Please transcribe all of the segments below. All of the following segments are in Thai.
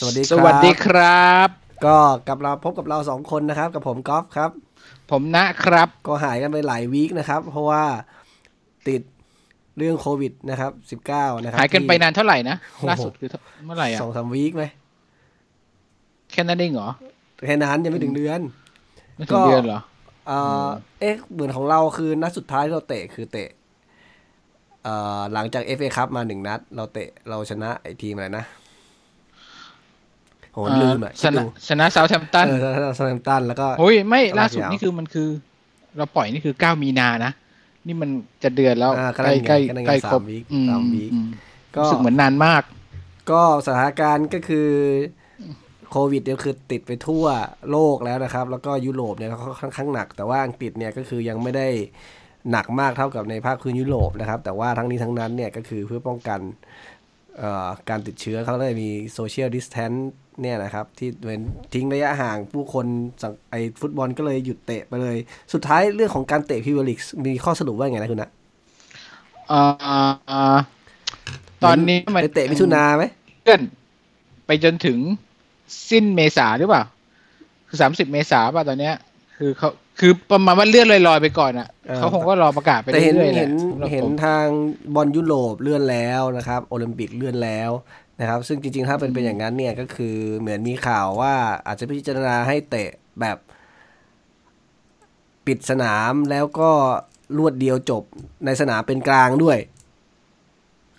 สวัสดีครับ สวัสดีครับ ก็กลับเราพบกับเราสองคนนะครับ กับผมกอล์ฟครับ ผมนะครับ ก็หายกันไปหลายวีคนะครับ เพราะว่าติดเรื่องโควิดนะครับ19นะครับหายกันไปที่นานเท่าไหร่นะโอ้โหล่าสุดคือเมื่อไหร่อะสองสามวีคไหมแค่นั้นเองเหรอแค่นั้นยังไม่ถึงเดือนไม่ถึงเดือนเหรอเอ่อเอ๊ะเหมือนของเราคือนัดสุดท้ายที่เราเตะคือเตะเอ่อหลังจาก FA คัพมาหนึ่งนัด เราเตะเราชนะไอ้ทีมอะไรนะโหลืมอะชนะชนะเซาแทมตันเออชนะซาแฮมป์ตันแล้วก็โอ้ยไม่ตลาดล่าสุดยาวนี่คือมันคือ เราปล่อยนี่คือเก้ามีนานะนี่มันจะเดือนแล้วอ่าใกล้ใกล้กำลังไงใกล้สามครบวีคอืมสามวีคอืมก็รู้สึกเหมือนนานมาก ก็สถานการณ์ก็คือโควิดเนี่ยคือติดไปทั่วโลกแล้วนะครับ แล้วก็ยุโรปเนี่ยเขาค่อนข้างหนัก แต่ว่าอังกฤษเนี่ยก็คือยังไม่ได้หนักมากเท่ากับในภาคพื้นยุโรปนะครับ แต่ว่าทั้งนี้ทั้งนั้นเนี่ยก็คือเพื่อป้องกันเอ่อการติดเชื้อเขาเลยมี social distance เนี่ยนะครับที่เหมือนทิ้งระยะห่างผู้คนสั่งไอ้ฟุตบอลก็เลยหยุดเตะไปเลย สุดท้ายเรื่องของการเตะพรีเมียร์ลีกมีข้อสรุปว่าไงนะคุณนะเอ่อตอนนี้มันไปเตะมิถุนาไหมเลื่อนไปจนถึงสิ้นเมษาหรือเปล่า คือสามสิบเมษาป่ะตอนเนี้ย คือเขาคือประมาณว่าเลื่อนลอยๆไปก่อนอะเขาคงก็รอประกาศไปแต่เห็นเรื่อยๆแหเห็นสำหรับเห็นผมทางบอลยุโรปเลื่อนแล้วนะครับ โอลิมปิกเลื่อนแล้ว นะครับซึ่งจริงๆ ถ้าเป็นเป็นอย่างนั้นเนี่ยก็คือเหมือนมีข่าวว่าอาจจะพิจารณาให้เตะแบบปิดสนามแล้วก็รวดเดียวจบในสนามเป็นกลางด้วย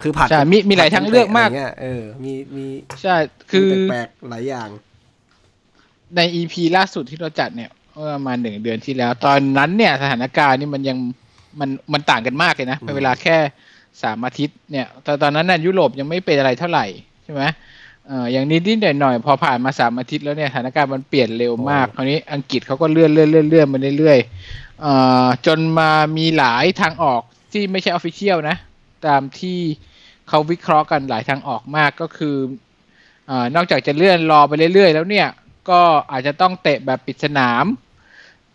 คือผัดใช่มีมีหลายทางเลือกมากะไรเงี้ยเออมีมีใช่คือมีแปลกๆหลายอย่าง ในอีพีล่าสุดที่เราจัดเนี่ยเมื่อประมาณหนึ่งเดือนที่แล้ว ตอนนั้นเนี่ยสถานการณ์นี่มันยังมันมันต่างกันมากเลยนะอืมเป็นเวลาแค่สามอาทิตย์เนี่ยแต่ตอนนั้นน่ะยุโรปยังไม่เป็นอะไรเท่าไหร่ใช่ไหมเอ่ออย่างนิดนิดหน่อยหน่อยๆพอผ่านมาสามอาทิตย์แล้วเนี่ยสถานการณ์มันเปลี่ยนเร็วมากคราวนี้อังกฤษเขาก็เลื่อนเลื่อนเลื่อนเลื่อนมาเรื่อยๆเอ่อจนมามีหลายทางออกที่ไม่ใช่ออฟฟิเชียลนะ ตามที่เขาวิเคราะห์กันหลายทางออกมากก็คือเออนอกจากจะเลื่อนรอไปเรื่อยๆ แล้วเนี่ย ก็อาจจะต้องเตะแบบปิดสนาม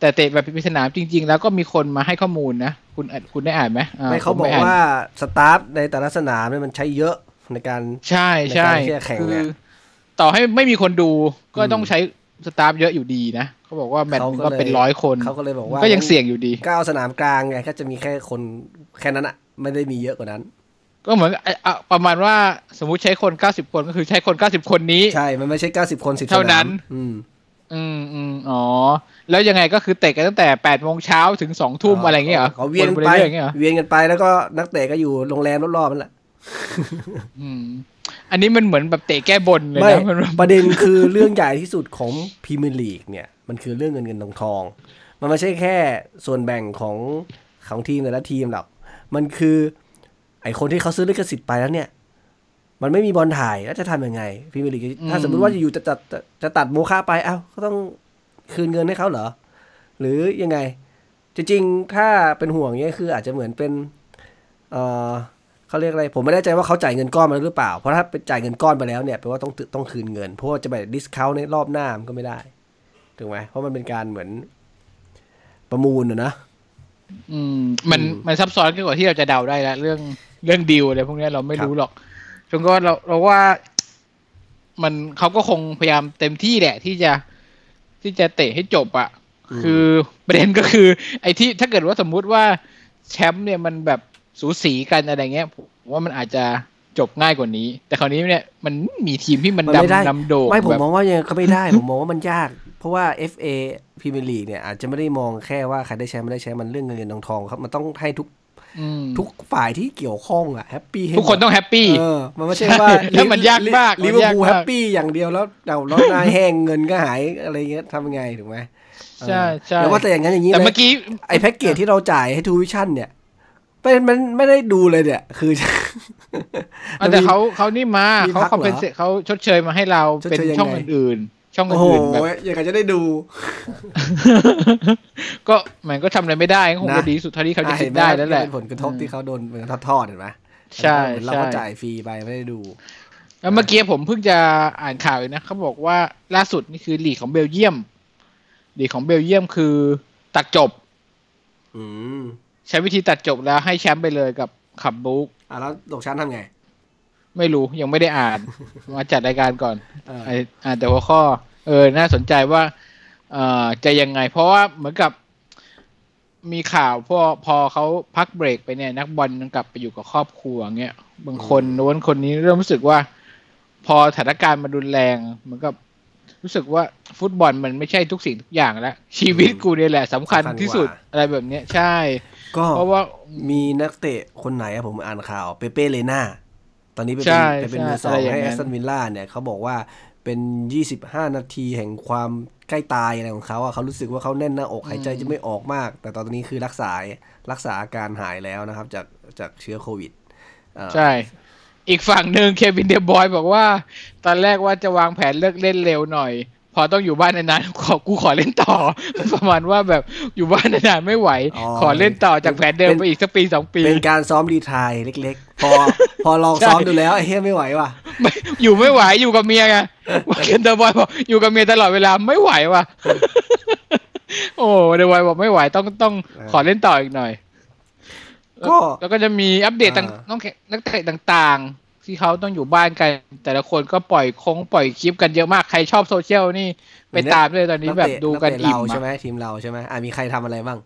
แต่เตะแบบปิดสนามจริง ๆ แล้วก็มีคนมาให้ข้อมูลนะ คุณอะคุณได้อ่านไหมไม่เขาผมบอกนว่าสตาฟในแต่ละสนามเนี่ยมันใช้เยอะ ในการใช่ใช่ในการที่จะแข่งคืเนี่อยต่อให้ไม่มีคนดูก็อืมต้องใช้สตาฟเยอะอยู่ดีนะเขาบอกว่าแมตช์หนึงก็เป็นเขาก็เลยร้อยคนเขาก็เลยบอกว่าก็ยังเสี่ยงอยู่ดีก้าวสนามกลางไงก็จะมีแค่คนแค่นั้นอะไม่ได้มีเยอะกว่านั้น ก็เหมือนอะอะประมาณว่าสมมุติใช้คน90คนก็คือใช้คน90คนนี้ใช่ มันไม่ใช่เก้าสิบคนสิบเท่านั้น อืม อืมอืมอ๋อ แล้วยังไงก็คือเตะกันตั้งแต่8โมงเช้าถึง2ทุ่มอะไรอย่างเงี้ยเหรอเขาเวียนไปไปเรื่อยๆอย่างเงี้ยเหรอเวียนกันไปแล้วก็นักเตะก็อยู่โรงแรมรอบๆนั่นแหละ อืมอันนี้มันเหมือนแบบเตะแก้บนเลยไม่นะมันประเด็นคือเรื่องใหญ่ที่สุดของพรีเมียร์ลีกเนี่ย มันคือเรื่องเงินเงินทองทอง มันไม่ใช่แค่ส่วนแบ่งของของทีมแต่ละทีมหรอก มันคือ ไอคนที่เขาซื้อลิขสิทธิ์ไปแล้วเนี่ย มันไม่มีบอลถ่ายแล้วจะทำยังไงพรีเมียร์ลีกถ้าสมมติว่าอยู่ๆจะตัดจะจะตัดโมฆะไปเอ้าก็ต้องคืนเงินให้เขาเหรอ หรือยังไง จริงๆถ้าเป็นห่วงเนี้ยคืออาจจะเหมือนเป็นเออ เขาเรียกอะไรผมไม่แน่ใจว่าเขาจ่ายเงินก้อนมาแล้วหรือเปล่า เพราะถ้าเป็นจ่ายเงินก้อนไปแล้วเนี่ยแปลว่าต้องต้องคืนเงิน เพราะว่าจะไปดิสคาวในรอบหน้ามันก็ไม่ได้ถูกไหมเพราะมันเป็นการเหมือนประมูลอะนะอืม มันอืมมันซับซ้อนกว่าที่เราจะเดาได้แล้วเรื่องเรื่องดีลอะไรพวกเนี้ยเราไม่ครับรู้หรอกจนก็เราเราว่ามันเขาก็คงพยายามเต็มที่แหละ ที่จะที่จะเตะให้จบอะมคือประเด็นก็คือ ไอ้ที่ถ้าเกิดว่าสมมุติว่าแชมป์เนี่ยมันแบบ สูสีกันอะไรเงี้ยผมว่ามันอาจจะจบง่ายกว่านี้ แต่คราวนี้เนี่ยมันมีทีมที่มันมันไม่ได้ดำนำโด่งไม่ผมแบบมองว่ายังก็ไม่ได้ ผมมองว่ามันยาก เพราะว่า FA พรีเมียร์ลีกเนี่ยอาจจะไม่ได้มองแค่ว่าใครได้แชมป์ไม่ได้แชมป์มันเรื่องเงินเงินทองทองครับ มันต้องให้ทุกอืมทุกฝ่ายที่เกี่ยวข้องอะ happyทุกคนต้อง happy เออมันไม่ใช่ว่าใช่แล้วมันยากมากลิเวอร์พูลมันยากมากแฮปปีอย่างเดียวแล้วเราเราหน้าแห้งเงินก็หายอะไรเงี้ยทำยังไงถูกไหมใช่ใช่แต่ว่าแต่อย่างนั้นอย่างนี้แต่เลยเมื่อกี้ไอ้แพ็กเกจที่เราจ่ายให้ทรูวิชั่นเนี่ย เป็นมันไม่ได้ดูเลยเนี่ย คืออะแต่เขาเขานี่มามีเขา compensate เหรอเขาชดเชยมาให้เราชดเชยเป็นยังไงช่องอื่นๆช่องโอ้โหอื่นๆแบบอย่างกับจะได้ดู ก็มันก็ทำอะไรไม่ได้ก็คงนะจะดีสุดเท่าที่เขาจะอะคิห็ดนหมได้แล้วแหละเป็นผลกระทบที่เขาโดนเป็นทอดๆเห็นไหมใช่เราใช่ก็จ่ายฟรีไปไม่ได้ดูแล้วเมื่อกี้ผมเพิ่งจะอ่านข่าวเองนะเขาบอกว่าล่าสุดนี่คือลีกของเบลเยียมลีกของเบลเยียมคือตัดจบอืม ใช้วิธีตัดจบแล้วให้แชมป์ไปเลยกับขับบุ๊กอะแล้วตกชั้นทำไง ไม่รู้ยังไม่ได้อ่าน มาจัดรายการก่อนเออไอ้อ่านแต่หัวข้อ เออ น่าสนใจว่า เอ่อจะยังไง เพราะว่าเหมือนกับมีข่าวพอพอเขาพักเบรกไปเนี่ย นักบอลมันกลับไปอยู่กับครอบครัวเงี้ยบางคนโน้นคนนี้เริ่มรู้สึกว่า พอสถานการณ์มันรุนแรงเหมือนกับ รู้สึกว่าฟุตบอลมันไม่ใช่ทุกสิ่งทุกอย่างแล้วชีวิตกูเนี่ยแหละสำคัญที่สุดอะไรแบบเนี้ยใช่ ก็เพราะว่ามีนักเตะคนไหนอะผมอ่านข่าวเปเป้เรน่าตอนนี้ไปใช่เป็นไปเป็นใช่มือสองให้แอสตันวิลล่าอะไรอย่างนั้นเนี่ยเขาบอกว่าเป็น25นาทีแห่งความใกล้ตายอะไรของเขาอะเขารู้สึกว่าเขาแน่นหน้าอกหายใจจะไม่ออกมาก แต่ตอนนี้คือรักษารักษาอาการหายแล้วนะครับ จากจากเชื้อโควิดเอ่อใช่ อีกฝั่งหนึ่งเควินเดอบรอยน์บอกว่า ตอนแรกว่าจะวางแผนเลิกเล่นเร็วหน่อย พอต้องอยู่บ้านนานๆขอกูขอเล่นต่อ ประมาณว่าแบบอยู่บ้านนานๆไม่ไหว ขอเล่นต่อจากแผนเดิมไปอีกสักปีสองปี เป็นการซ้อม retire เล็กๆ พอพอลองใช่ซ้อมดูแล้วไอ้เฮียไม่ไหวว่ะไม่อยู่ไม่ไหวอยู่กับเมียไงเควินเดอบรอยน์บอกอยู่กับเมียตลอดเวลาไม่ไหวว่ะโอ้เดอบรอยน์บอกไม่ไหวต้องต้องเออขอเล่นต่ออีกหน่อย ก็แล้วก็จะมีอัปเดตต่างๆของนักเตะต่างๆ ที่เขาต้องอยู่บ้านกัน แต่ละคนก็ปล่อยของปล่อยคลิปกันเยอะมากใครชอบโซเชียลนี่ไปตามเลยตอนนี้แบบเตะดูกันเตะอิ่มเราใช่อะไหมทีมเราใช่ไหมอะมีใครทำอะไรบ้าง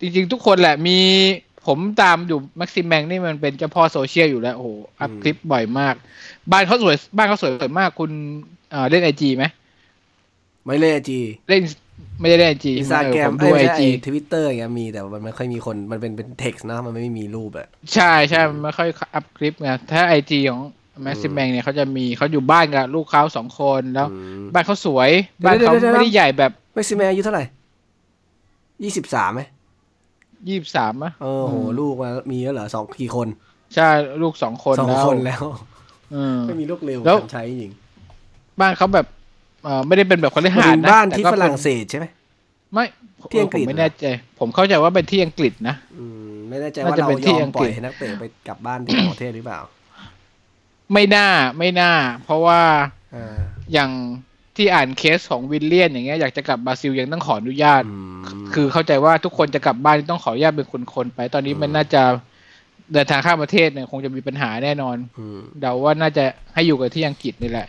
จริงๆ ทุกคนแหละมีผมตามอยู่แม็กซิแมงนี่มันเป็นเจ้าพ่อโซเชียลอยู่แล้วโอ้โห up อืมคลิปบ่อยมาก บ้านเขาสวยบ้านเขาสวยมากคุณเอ่อเล่นไอจีไหมไม่เล่นจีเล่น ไม่ได้เล่นไอจีอินสตาแกรมผมไอ้ดูไอไม่ใช่จีทวิตเตอร์อย่างเงี้ยมีแต่ว่ามันไม่ค่อยมีคนมันเป็นเป็นเท็กซ์นะมันไม่มีรูปอะใช่ใช่มันไม่ค่อย up คลิปไงถ้าไอจีของแม็กซิมแมงเนี่ยเขาจะมีเขาอยู่บ้านกับลูกเขาสองคนแล้วอืมบ้านเขาสวยเดี๋ยวบ้านเขาเดี๋ยวเดี๋ยวไม่ได้ใหญ่แบบแม็กซิแมนอายุเท่าไหร่ยี่สิบสามไหมยี่สิบสามอะโอ้โหลูกมามีแล้วเหรอสองกี่คน ใช่ลูกสองคนสองแล้วคนแล้วเออไม่มีลูกเร็วแล้วกันใช้จริงบ้านเขาแบบเออไม่ได้เป็นแบบคนที่มาหาถึดงนะบ้านแต่ที่ก็ฝเป็นรั่งเศสใช่ไหมไม่ที่อังกฤษผมไม่แน่ใจ ผมเข้าใจว่าเป็นที่อังกฤษนะอืมไม่แน่ใจน่าว่าจะเราเป็นที่ยออัมงปกล่ฤอษยให้นักเตะไปกลับบ้านที่ต่างประเทศหรือเปล่า ไม่น่าไม่น่า เพราะว่าอ่าอย่างที่อ่านเคสของวิลเลียนอย่างเงี้ยอยากจะกลับบราซิลยังต้องขออนุญาตอืมคือเข้าใจว่าทุกคนจะกลับบ้านต้องขออนุญาตเป็นคนๆไป ตอนนี้มันน่าจะเดินทางข้ามประเทศเนี่ยคงจะมีปัญหาแน่นอนอืมเดาว่าน่าจะให้อยู่กับที่อังกฤษนี่แหละ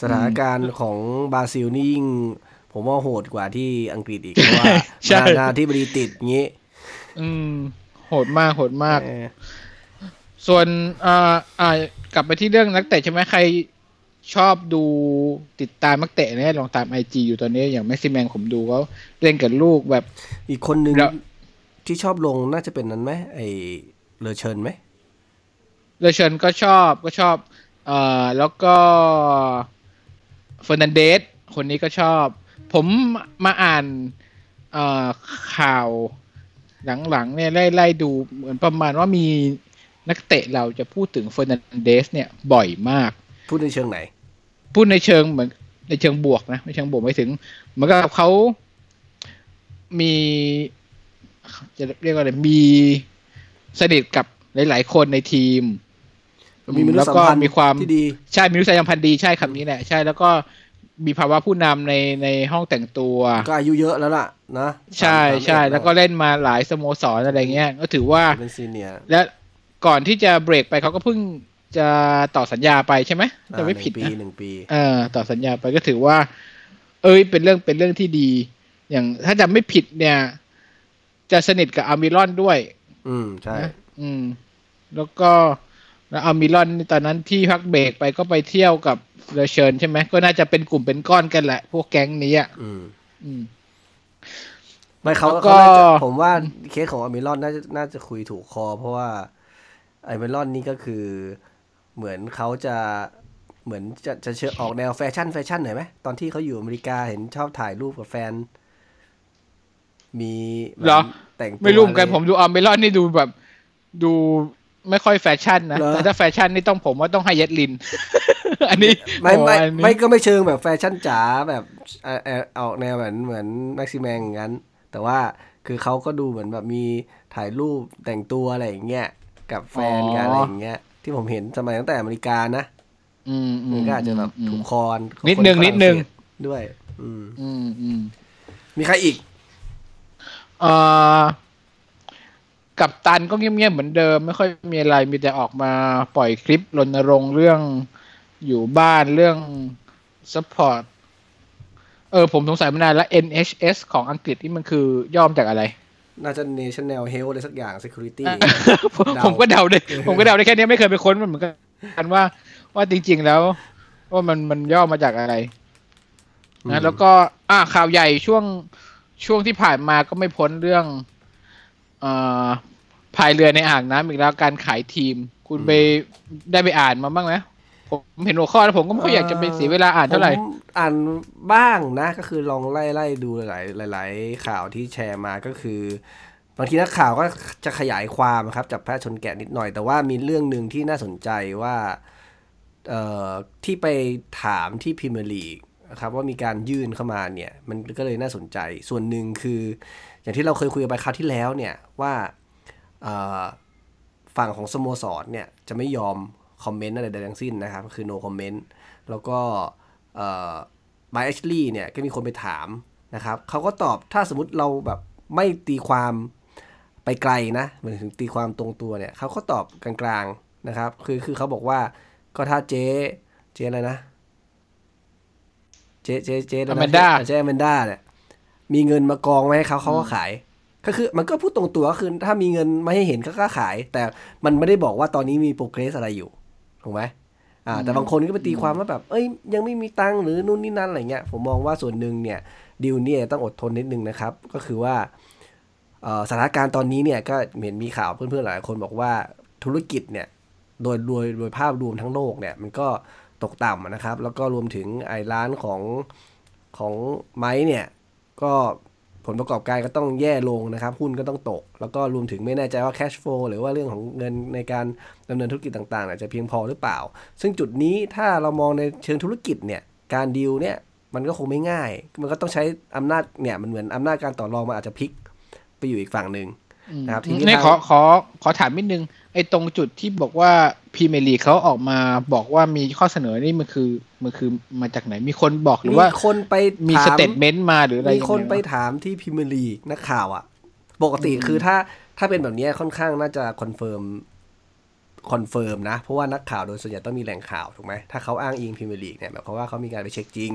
สถานการณ์ของบราซิลนี่ยิ่ง ผมว่าโหดกว่าที่อังกฤษอีกเพราะว่าใช่ประธานาธิบดีติดงี้ อืม โหดมากโหดมากเออส่วนอ่าอ่ากลับไปที่เรื่องนักเตะใช่ไหมใครชอบดูติดตามนักเตะเนี่ยลองตามไอจีอยู่ตอนนี้อย่างแม็กซิแมงผมดูเขาเล่นกับลูกแบบ อีกคนหนึ่งแล้วที่ชอบลงน่าจะเป็นนั้นไหมไอเลอเชิญไหมเลเชนก็ชอบก็ชอบ เอ่อแล้วก็ เฟอร์นันเดสคนนี้ก็ชอบ ผมมาอ่านเอ่อข่าวหลังๆเนี่ยไล่ไล่ดูเหมือนประมาณว่ามีนักเตะเราจะพูดถึงเฟอร์นันเดสเนี่ยบ่อยมาก พูดในเชิงไหน พูดในเชิงเหมือนในเชิงบวกนะในเชิงบวกไม่ถึงเหมือนกับเขามีจะเรียกว่าอะไรมีสนิทกับหลาย ๆ คนในทีม มีมนุษแล้วยสัมก็พันธ์มีความที่ดีใช่มีมนุษยสัมพันธ์ดีใช่คำนี้แหละใช่แล้วก็มีภาวะผู้นำในในห้องแต่งตัว ก็อายุเยอะแล้วล่ะนะใช่สามใช่สามเอ็ดแล้วก็เล่นมาหลายสโมสรอะไรเงี้ยก็ถือว่าเป็นซีเนียร์และก่อนที่จะเบรกไปเขาก็เพิ่งจะต่อสัญญาไปใช่ไหมจะไม่ผิดหนึ่งปีนะหนึ่งปีเออต่อสัญญาไปก็ถือว่า เอ้ยเป็นเรื่องเป็นเรื่องที่ดี อย่างถ้าจำไม่ผิดเนี่ย จะสนิทกับอัลมิรอนด้วย อืมใช่นะอืม แล้วก็ แล้วอัลมิรอนนี่ตอนนั้นที่พักเบรกไปก็ไปเที่ยวกับเลเชิญใช่ไหมก็น่าจะเป็นกลุ่มเป็นก้อนกันแหละ พวกแก๊งนี้อะอืม อืมไม่เขาแล้วก็เขาน่าจะผมว่าเคสของอัลมิรอนน่าจะน่าจะคุยถูกคอ เพราะว่าอัลมิรอนนี่ก็คือเหมือนเขาจะเหมือนจะจะเชิงออกแนวแฟชั่นแฟชั่นหน่อยไหมตอนที่เขาอยู่อเมริกาเห็นชอบถ่ายรูปกับแฟน มีเหรอแต่งตัวไม่รู้เหมือนกันอะผมดูอัลมิรอนนี่ดูแบบ ดู ไม่ค่อยแฟชั่นนะเหรอแต่ถ้าแฟชั่นนี่ต้องผมว่าต้องให้เย็ดลิน อันนี้ ไม่ไม่โอ้อันนี้ไม่ก็ไม่เชิงแบบแฟชั่นจ๋าแบบเอ่อเอ่อออกแนวเหมือนเหมือนแม็กซิแมงอย่างนั้น แต่ว่าคือเขาก็ดูเหมือนแบบมีถ่ายรูปแต่งตัวอะไรอย่างเงี้ยกับแฟนกันอะไรอย่างเงี้ย ที่ผมเห็นสมัยตั้งแต่อเมริกานะ อืมอืมมันก็อาจจะแบบอืมถูกคอนนิดนึงนิดนึงคนฝรั่งเศสด้วยอืมอืมอืมมีใครอีก เอ่อ กับตันก็เงียบๆเหมือนเดิม ไม่ค่อยมีอะไรมีแต่ออกมาปล่อยคลิปรณรงค์เรื่องอยู่บ้านเรื่อง support เออผมสงสัยมานานแล้ว NHS ของอังกฤษนี่มันคือย่อมาจากอะไร น่าจะ National Health อะไรสักอย่าง Security ผมเดาผมก็เดาได้ผมก็เดาได้แค่นี้ไม่เคยไปค้นมันเหมือนกันว่า ว่าจริง ๆ แล้ว ว่ามันมันย่อมาจากอะไรอืมนะแล้วก็อ่าข่าวใหญ่ช่วงช่วงที่ผ่านมาก็ไม่พ้นเรื่องเอ่อ พายเรือในอ่างน้ำอีกแล้วการขายทีม คุณไปได้ไปอ่านมาบ้างไหมผมเห็นหัวข้อแล้วผมก็ไม่ค่อยอยากจะไปเสียเวลาอ่านเท่าไหร่ผมอ่านบ้างนะ ก็คือลองไล่ไล่ดูหลายหลายๆข่าวที่แชร์มาก็คือบางทีนักข่าวก็จะขยายความครับจับแพะชนแกะนิดหน่อย แต่ว่ามีเรื่องหนึ่งที่น่าสนใจว่าเอ่อที่ไปถามที่พรีเมียร์ลีกนะครับว่ามีการยื่นเข้ามาเนี่ย มันก็เลยน่าสนใจส่วนหนึ่งคือ อย่างที่เราเคยคุยกันไปคราวที่แล้วเนี่ยว่าเอ่อฝั่งของสโมสรเนี่ยจะไม่ยอมคอมเมนต์อะไรใดทั้งสิ้นนะครับ คือ no comment แล้วก็เอ่อบายแอชลีย์เนี่ยก็มีคนไปถามนะครับเขาก็ตอบถ้าสมมติเราแบบไม่ตีความไปไกลนะหมายถึงตีความตรงตัวเนี่ยเขาก็ตอบกลางๆนะครับ คือคือเขาบอกว่าก็ถ้าเจ๊เจ๊อะไรนะ เจ๊เจ๊เจ๊ะไรนะ Amanda เจ๊อแมนด้าเนี่ย มีเงินมากองไว้ให้เขาเขาก็ขาย ก็คือมันก็พูดตรงตัวก็คือถ้ามีเงินมาให้เห็นเขาก็ขาย แต่มันไม่ได้บอกว่าตอนนี้มีโปรเกรสอะไรอยู่ถูกไหมอ่าแต่บางคนก็ไปตีความว่าแบบ เอ้ยยังไม่มีตังค์หรือนู่นนี่นั่นอะไรเงี้ยผมมองว่าส่วนหนึ่งเนี่ยดิวเนี่ยต้องอดทนนิดนึงนะครับ ก็คือว่าเอ่อสถานการณ์ตอนนี้เนี่ยก็เห็นมีข่าวเพื่อนๆหลายคนบอกว่าธุรกิจเนี่ยโดยโดยโดยภาพรวมทั้งโลกเนี่ยมันก็ตกต่ำนะครับ แล้วก็รวมถึงไอ้ร้านของของไม้เนี่ย ก็ผลประกอบการก็ต้องแย่ลงนะครับ หุ้นก็ต้องตก แล้วก็รวมถึงไม่แน่ใจว่า cash flow หรือว่าเรื่องของเงินในการดำเนินธุรกิจต่างๆเนี่ยจะเพียงพอหรือเปล่า ซึ่งจุดนี้ถ้าเรามองในเชิงธุรกิจเนี่ย การดีลเนี่ยมันก็คงไม่ง่าย มันก็ต้องใช้อำนาจเนี่ยมันเหมือนอำนาจการต่อรองมันอาจจะพลิกไปอยู่อีกฝั่งหนึ่งนะครับทีนี้นี่ทางขอขอขอถามนิดนึง ไอ้ตรงจุดที่บอกว่าพรีเมียร์ลีกเขาออกมาบอกว่ามีข้อเสนอนี่มันคือมันคือมาจากไหนมีคนบอกหรือว่ามีคนไปมี statement มาหรืออะไรมีคนไปยังงวะไปถามที่พรีเมียร์ลีกนักข่าวอะ ปกติคือถ้าถ้าเป็นแบบเนี้ยค่อนข้างน่าจะ confirm confirm นะ เพราะว่านักข่าวโดยส่วนใหญ่ต้องมีแหล่งข่าวถูกไหมถ้าเขาอ้างอิงพรีเมียร์ลีกเนี่ยแบบเขามว่าเขามีการไปเช็คจริง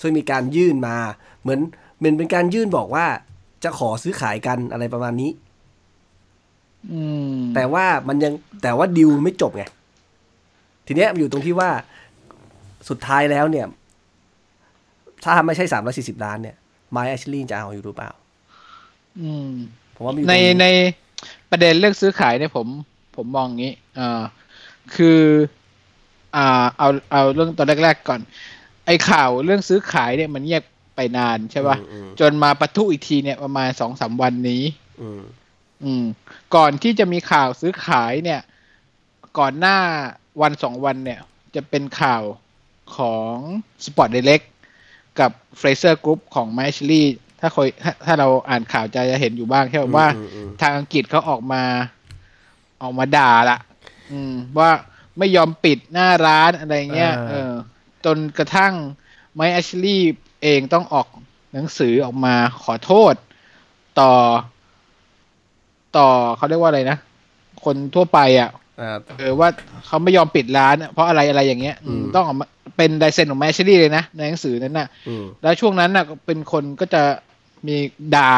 ซึ่งมีการยื่นมาเหมือนเหมือนเป็นการยื่นบอกว่าจะขอซื้อขายกันอะไรประมาณนี้อืม แต่ว่ามันยังแต่ว่าดิวไม่จบไง ทีเนี้ยมันอยู่ตรงที่ว่าสุดท้ายแล้วเนี่ย ถ้าไม่ใช่สามร้อสี่สิบล้านเนี่ยไมค์แอชลีย์จะเอาอยู่หรือเปล่าอืมผมว่ามีในตรงในประเด็นเรื่องซื้อขายเนี่ยผม ผมมองงี้ เอ่าคือ อ่า เอาเอาเรื่องตอนแรก ๆ ก่อน ไอ้ข่าวเรื่องซื้อขายเนี่ยมันเงียบไปนานใช่ป่ะอืมจนมาปะทุอีกทีเนี่ยประมาณสองสามวันนี้ อืมอืม ก่อนที่จะมีข่าวซื้อขายเนี่ย ก่อนหน้าวันสองวันเนี่ย จะเป็นข่าวของ Sport Direct กับ Fraser Group ของ m a s h l e y ถ้าคอยถ้าถ้าเราอ่านข่าวจะเห็นอยู่บ้างใช่ไหมว่าอืมอืมทางอังกฤษเขาออกมา ออกมาด่าละอืม ว่าไม่ยอมปิดหน้าร้านอะไรเงี้ยอ่าเออ จนกระทั่งไม a อชลีย์เองต้องออกหนังสือออกมาขอโทษต่อ ต่อเขาเรียกว่าอะไรนะ คนทั่วไปอะอ่าเออว่าเขาไม่ยอมปิดร้านอะเพราะอะไรอะไรอย่างเงี้ยอืมอืมต้องออกมาเป็นลายเซ็นของแมชชี่เลยนะในหนังสือนั้นน่ะอืมแล้วช่วงนั้นน่ะก็เป็นคนก็จะมีด่า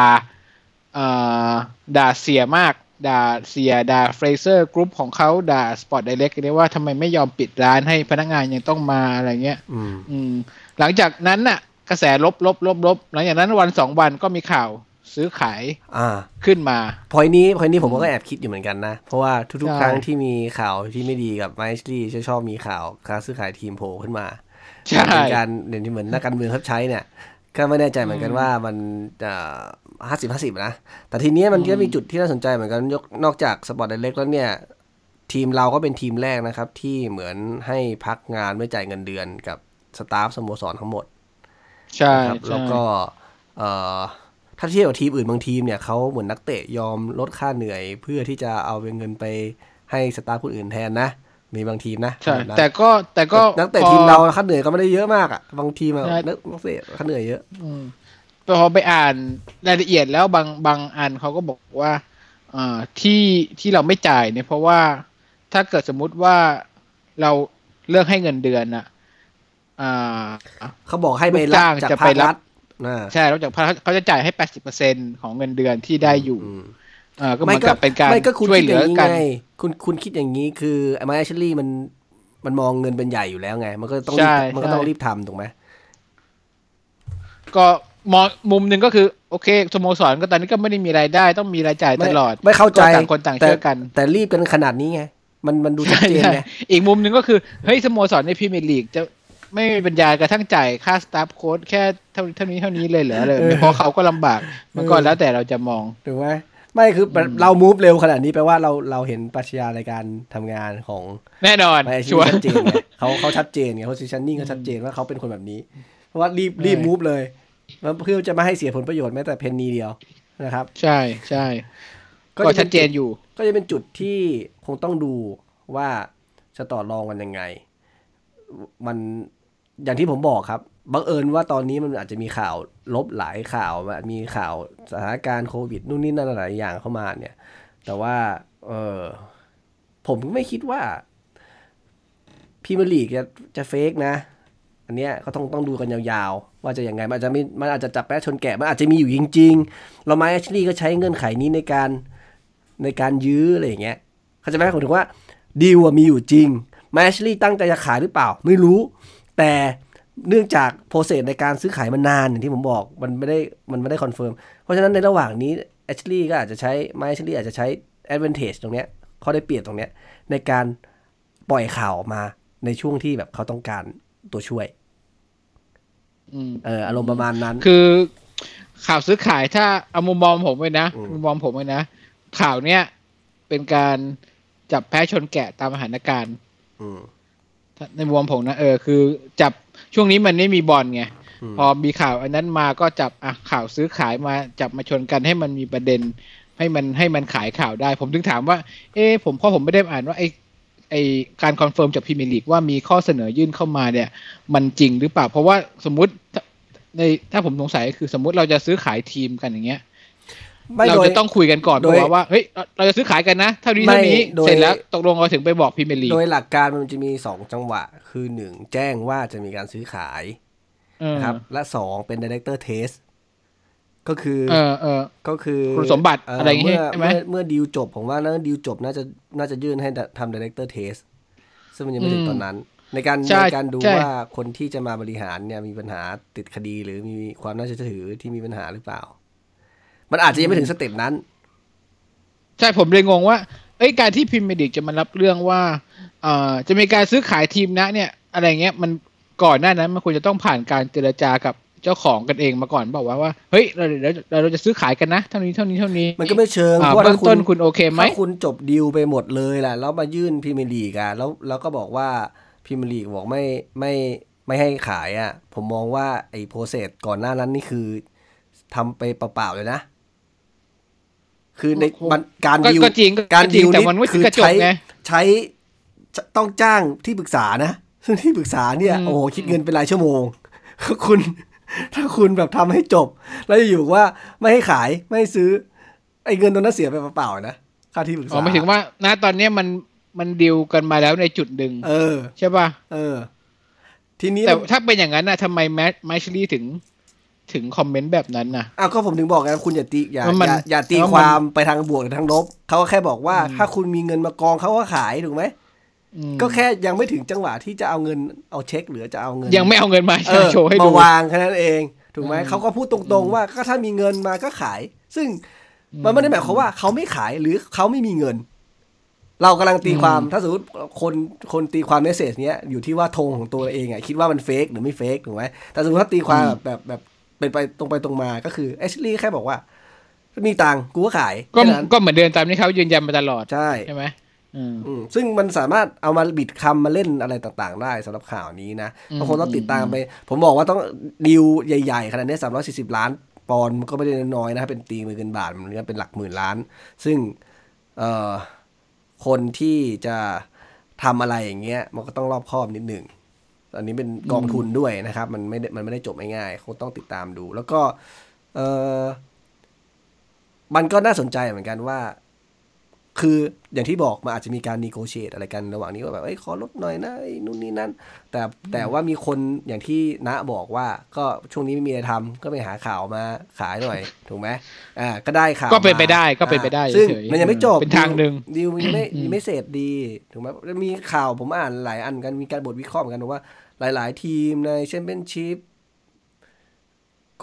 เอ่อด่าเสียมากด่าเสียด่า Frasers Group ของเขาด่า Sports Direct เนี่ยว่าทำไมไม่ยอมปิดร้านให้พนักงานยังต้องมาอะไรเงี้ยอืมอืมหลังจากนั้นน่ะ กระแสลบลบลบลบหลังจากนั้นวันสองวันก็มีข่าว ซื้อขายอ่าขึ้นมา พอยนี้พอยนี้ผมก็แอบคิดอยู่เหมือนกันนะ เพราะว่าทุกใช่ๆครั้งที่มีข่าวที่ไม่ดีกับไมค์ลีจะชอบมีข่าวการซื้อขายทีมโผล่ขึ้นมาใช่เป็นการเด่นที่เหมือนนักการเมืองเขาใช้เนี่ยก็ไม่แน่ใจเหมือนกันว่ามันห้าสิบห้าสิบนะ แต่ทีเนี้ยมันก็มีจุดที่น่าสนใจเหมือนกันยกนอกจาก Sports Direct แล้วเนี่ย ทีมเราก็เป็นทีมแรกนะครับ ที่เหมือนให้พักงานไม่จ่ายเงินเดือนกับ staff สโมสรทั้งหมด ใช่นะครับใช่แล้วก็เอ่อ ถ้าเทียบกับทีมอื่นบางทีมเนี่ยเขาเหมือนนักเตะยอมลดค่าเหนื่อย เพื่อที่จะเอาเป็นเงินไปให้สตาฟคนอื่นแทนนะ มีบางทีมนะใช่แบบนั้นแต่ก็แต่ก็นักเตะพอทีมเราค่าเหนื่อยก็ไม่ได้เยอะมากอะบางทีมอะใช่นักนักเตะค่าเหนื่อยเยอะ อืมพอไปอ่านรายละเอียดแล้วบางบางอันเขาก็บอกว่าอ่าที่ที่เราไม่จ่ายเนี่ยเพราะว่าถ้าเกิดสมมุติว่าเราเลือกให้เงินเดือนอะอ่าเขาบอกให้ไปลูกรัจ้าบงจากจะภาไปครัรับฐอ่า ใช่แล้วจากภาคเขาจะจ่ายให้แปดสิบเปอร์เซ็นของเงินเดือนที่ได้อยู่อืมเออก็เหมือนกับเป็นการไม่ก็คุณช่วยคิดเหอลือย่างนี้กันไงคุณคุณคิดอย่างนี้คือไมแอชลี่มันมันมองเงินเป็นใหญ่อยู่แล้วไง มันก็ต้องรีบใช่มันก็ต้องใช่รีบทำถูกไหมก็มองมุมหนึ่งก็คือ โอเคสโมสรก็ตอนนี้ก็ไม่ได้มีรายได้ต้องมีรายจ่ายตลอด ไม่เข้าใจก็ต่างคนต่างแต่ช่วยกัน แต่รีบกันขนาดนี้ไง มันมันดูชัดเจนไงอีกมุมหนึ่งก็คือเฮ้ยสโมสรในพรีเมียร์ลีกจะ ไม่มีปัญญากระทั่งจ่ายค่า staff โค้ชแค่เท่าเท่านี้เท่านี้เลยเหรอเลยเออเพราะเขาก็ลำบากมันก็เออแล้วแต่เราจะมองถูกไหมไม่คืออเรา move เร็วขนาดนี้แปลว่าเราเราเห็นปรัชญาในการทำงานของแน่นอนไมแอชชัลี่วร์ชัดเจนไงเขาเขาชัดเจนไงเขา positioning เขาชัดเจนว่าเขาเป็นคนแบบนี้ เพราะว่ารีบรีบใช่ move เลยแล้วเพื่อจะไม่ให้เสียผลประโยชน์แม้แต่เพนนีเดียวนะครับ ใช่ใช่ก็จะชัป็ดเจนอยู่ ก็จะเป็นจุดที่คงต้องดูว่าจะต่อรองกันยังไง มัน อย่างที่ผมบอกครับบังเอิญว่าตอนนี้มันอาจจะมีข่าวลบหลายข่าวมีข่าวสถานการณ์โควิดนู่นนี่นั่นหลายอย่างเข้ามาเนี่ย แต่ว่า เออผมไม่คิดว่าพรีเมียร์ลีกจะจะเฟกนะ อันเนี้ยก็ต้องต้องดูกันยาวๆ ว่าจะยังไง มันอาจจะไม่มันอาจจะจับแปะชนแกะ มันอาจจะมีอยู่จริงๆ เราไมค์ แอชลีย์ก็ใช้เงื่อนไขนี้ในการในการยื้ออะไรอย่างเงี้ย เขาจะไหมผมถึงว่าดีลมีอยู่จริงไมค์ แอชลีย์ตั้งใจจะขายหรือเปล่า ไม่รู้ แต่เนื่องจาก process ในการซื้อขายมันนานอย่างที่ผมบอกมันไม่ได้มันไม่ได้ confirm เพราะฉะนั้นในระหว่างนี้แอชลีย์ก็อาจจะใช้ไมค์ แอชลีย์อาจจะใช้ advantage ตรงเนี้ยข้อได้เปรียบตรงเนี้ยในการปล่อยข่าวออกมาในช่วงที่แบบเขาต้องการตัวช่วยอืมเอออารมณ์ประมาณนั้น คือ ข่าวซื้อขายถ้าเอามุมมองผมไว้นะอืมมุมมองผมไว้นะ ข่าวเนี้ยเป็นการจับแพ้ชนแกะตามสถานการณ์อืมถ้า ในมุมมองผมนะเออคือจับช่วงนี้มันไม่มีบอลไงอืมพอมีข่าวอันนั้นมาก็จับอะข่าวซื้อขายมาจับมาชนกันให้มันมีประเด็น ให้มันให้มันขายข่าวได้ ผมถึงถามว่า เอ๊ะผมเพราะผมไม่ได้อ่านว่าไอไอการ confirm จากพรีเมียร์ลีกว่ามีข้อเสนอยื่นเข้ามาเนี่ย มันจริงหรือเปล่า เพราะว่าสมมุติถ้าในถ้าผมสงสัยก็คือสมมุติเราจะซื้อขายทีมกันอย่างเงี้ยไม่ เราโดยจะต้องคุยกันก่อนโดยว่าว่าเฮ้ยเราเราจะซื้อขายกันนะเท่านี้ไม่เท่านี้โดยเสร็จแล้วตกลงเราถึงไปบอกพรีเมียร์ลีกโดยหลักการมันจะมีสองจังหวะ คือหนึ่งแจ้งว่าจะมีการซื้อขายเออนะครับ และสองเป็น director test ก็คือเออเออก็คือคุณสมบัติเอะไรอย่างงี้เมื่อใช่ไหมเมื่อเมื่อดีลจบผมว่าน่าดีลจบน่าจะน่าจะยื่นให้ทำ director test ซึ่งมันยังไม่ถึงอืมตอนนั้น ในการใช่ในการดูใช่ว่าคนที่จะมาบริหารเนี่ยมีปัญหาติดคดีหรือมีความน่าเชื่อถือที่มีปัญหาหรือเปล่า มันอาจจะยังไม่ถึงสเต็ปนั้น ใช่ผมเลยงงว่า เอ้ยการที่พรีเมียร์ลีกจะมารับเรื่องว่าเอ่อจะมีการซื้อขายทีมนะ เนี่ย อะไรเงี้ยมันก่อนหน้านั้นมันควรจะต้องผ่านการเจรจากับเจ้าของกันเองมาก่อนบอกว่าว่าเฮ้ยเราเดี๋ยวเราเราจะซื้อขายกันนะเท่านี้เท่านี้เท่านี้ มันก็ไม่เชิงอ่าเพราะว่าเบื้อถ้างคุต้ณนคุณโอเคไหมถ้าคุณจบดีลไปหมดเลยแหละแล้วมายื่นพรีเมียร์ลีกอะแล้วแล้วก็บอกว่าพรีเมียร์ลีกบอกไม่ไม่ไม่ให้ขายอะผมมองว่าไอ้โปรเซสก่อนหน้านั้นนี่คือทำไปเปล่าๆเลยนะ คือในมันการก็ดีลก็จริงก็การจริดีงลแต่นี่มันไม่คือกระจกใช้ไงใช้ต้องจ้างที่ปรึกษานะซึ่งที่ปรึกษาเนี่ยอืมโอ้โหคิดเงินเป็นรายชั่วโมง คุณ ถ้าคุณแบบทำให้จบ แล้วอยู่ๆว่าไม่ให้ขายไม่ให้ซื้อ ไอ้เงินตรงนั้นเสียไปเปล่าๆนะค่าที่ปรึกษาอ๋อหมายถึงว่าณตอนเนี้ยมันมันดีลกันมาแล้วในจุดหนึ่งเออ ใช่ป่ะเออ ทีนี้แต่ถ้าเป็นอย่างนั้นนะทำไมแมทแมชลี่ถึง ถึงคอมเมนต์แบบนั้นนะอ้าวก็ผมถึงบอกไงคุณอย่าตีอย่าว่ามันอย่าอย่าตีว่ามันความไปทางบวกหรือทางลบเขาก็แค่บอกว่าถ้าคุณมีเงินมากองเขาก็ขายถูกไหมอืมก็แค่ยังไม่ถึงจังหวะที่จะเอาเงินเอาเช็คหรือจะเอาเงิน ยังไม่เอาเงินมาเออโชว์ให้มาดูวางแค่นั้นเอง ถูกไหมอืมเขาก็พูดตรงๆว่าก็ถ้ามีเงินมาก็ขาย ซึ่งมันไม่ได้หมายความว่าเขาไม่ขายหรือเขาไม่มีเงิน เรากำลังตีความถ้าสมมติคนคนตีความ message เนี้ยอยู่ที่ว่าธงของตัวเองอะคิดว่ามัน fake หรือไม่ fake ถูกไหมแต่สมมติถ้าตีความแบบแบบแบบ เป็นไปตรงไปตรงมาก็คือแอชลีย์แค่บอกว่า มีตังค์กูก็ขายก็แค่นั้นก็เหมือนเดิมตามที่เขายืนยันมาตลอดใช่ใช่ไหมอืมอืมซึ่งมันสามารถเอามาบิดคำมาเล่นอะไรต่างๆ ได้สำหรับข่าวนี้นะอืมก็คงต้องติดตามไป ผมบอกว่าต้องดีลใหญ่ๆ ขนาดนี้สามร้อยสี่สิบล้านปอนด์มันก็ไม่ได้น้อยนะเป็นตีมือเงินบาทมันก็เป็นหลักหมื่นล้าน ซึ่งเอ่อคนที่จะทำอะไรอย่างเงี้ย มันก็ต้องรอบคอบนิดหนึ่ง อันนี้เป็นกองทุนด้วยนะครับ มันไม่ได้มันไม่ได้จบง่ายๆคงต้องติดตามดู แล้วก็ เออมันก็น่าสนใจเหมือนกันว่า คืออย่างที่บอกมันอาจจะมีการนีโกเชตอะไรกันระหว่างนี้ว่าแบบเอ้ยขอลดหน่อยนะไอ้นู่นนี่นั่น แต่แต่ว่ามีคนอย่างที่ณบอกว่าก็ช่วงนี้ไม่มีอะไรทำก็ไปหาข่าวมาขายหน่อย ถูกไหมอ่าก็ได้ข่าวก็เป็นมาไปได้ก็เป็นไปได้อ่าซึ่งเฉยๆมันยังไม่จบเป็นทางหนึ่งดีลมันยังไม่อืมยังไม่เสร็จดีถูกไหมมีข่าวผมอ่านหลายอันกันมีการบทวิเคราะห์เหมือนกันว่าหลาย ๆ ทีมในแชมเปี้ยนชิพ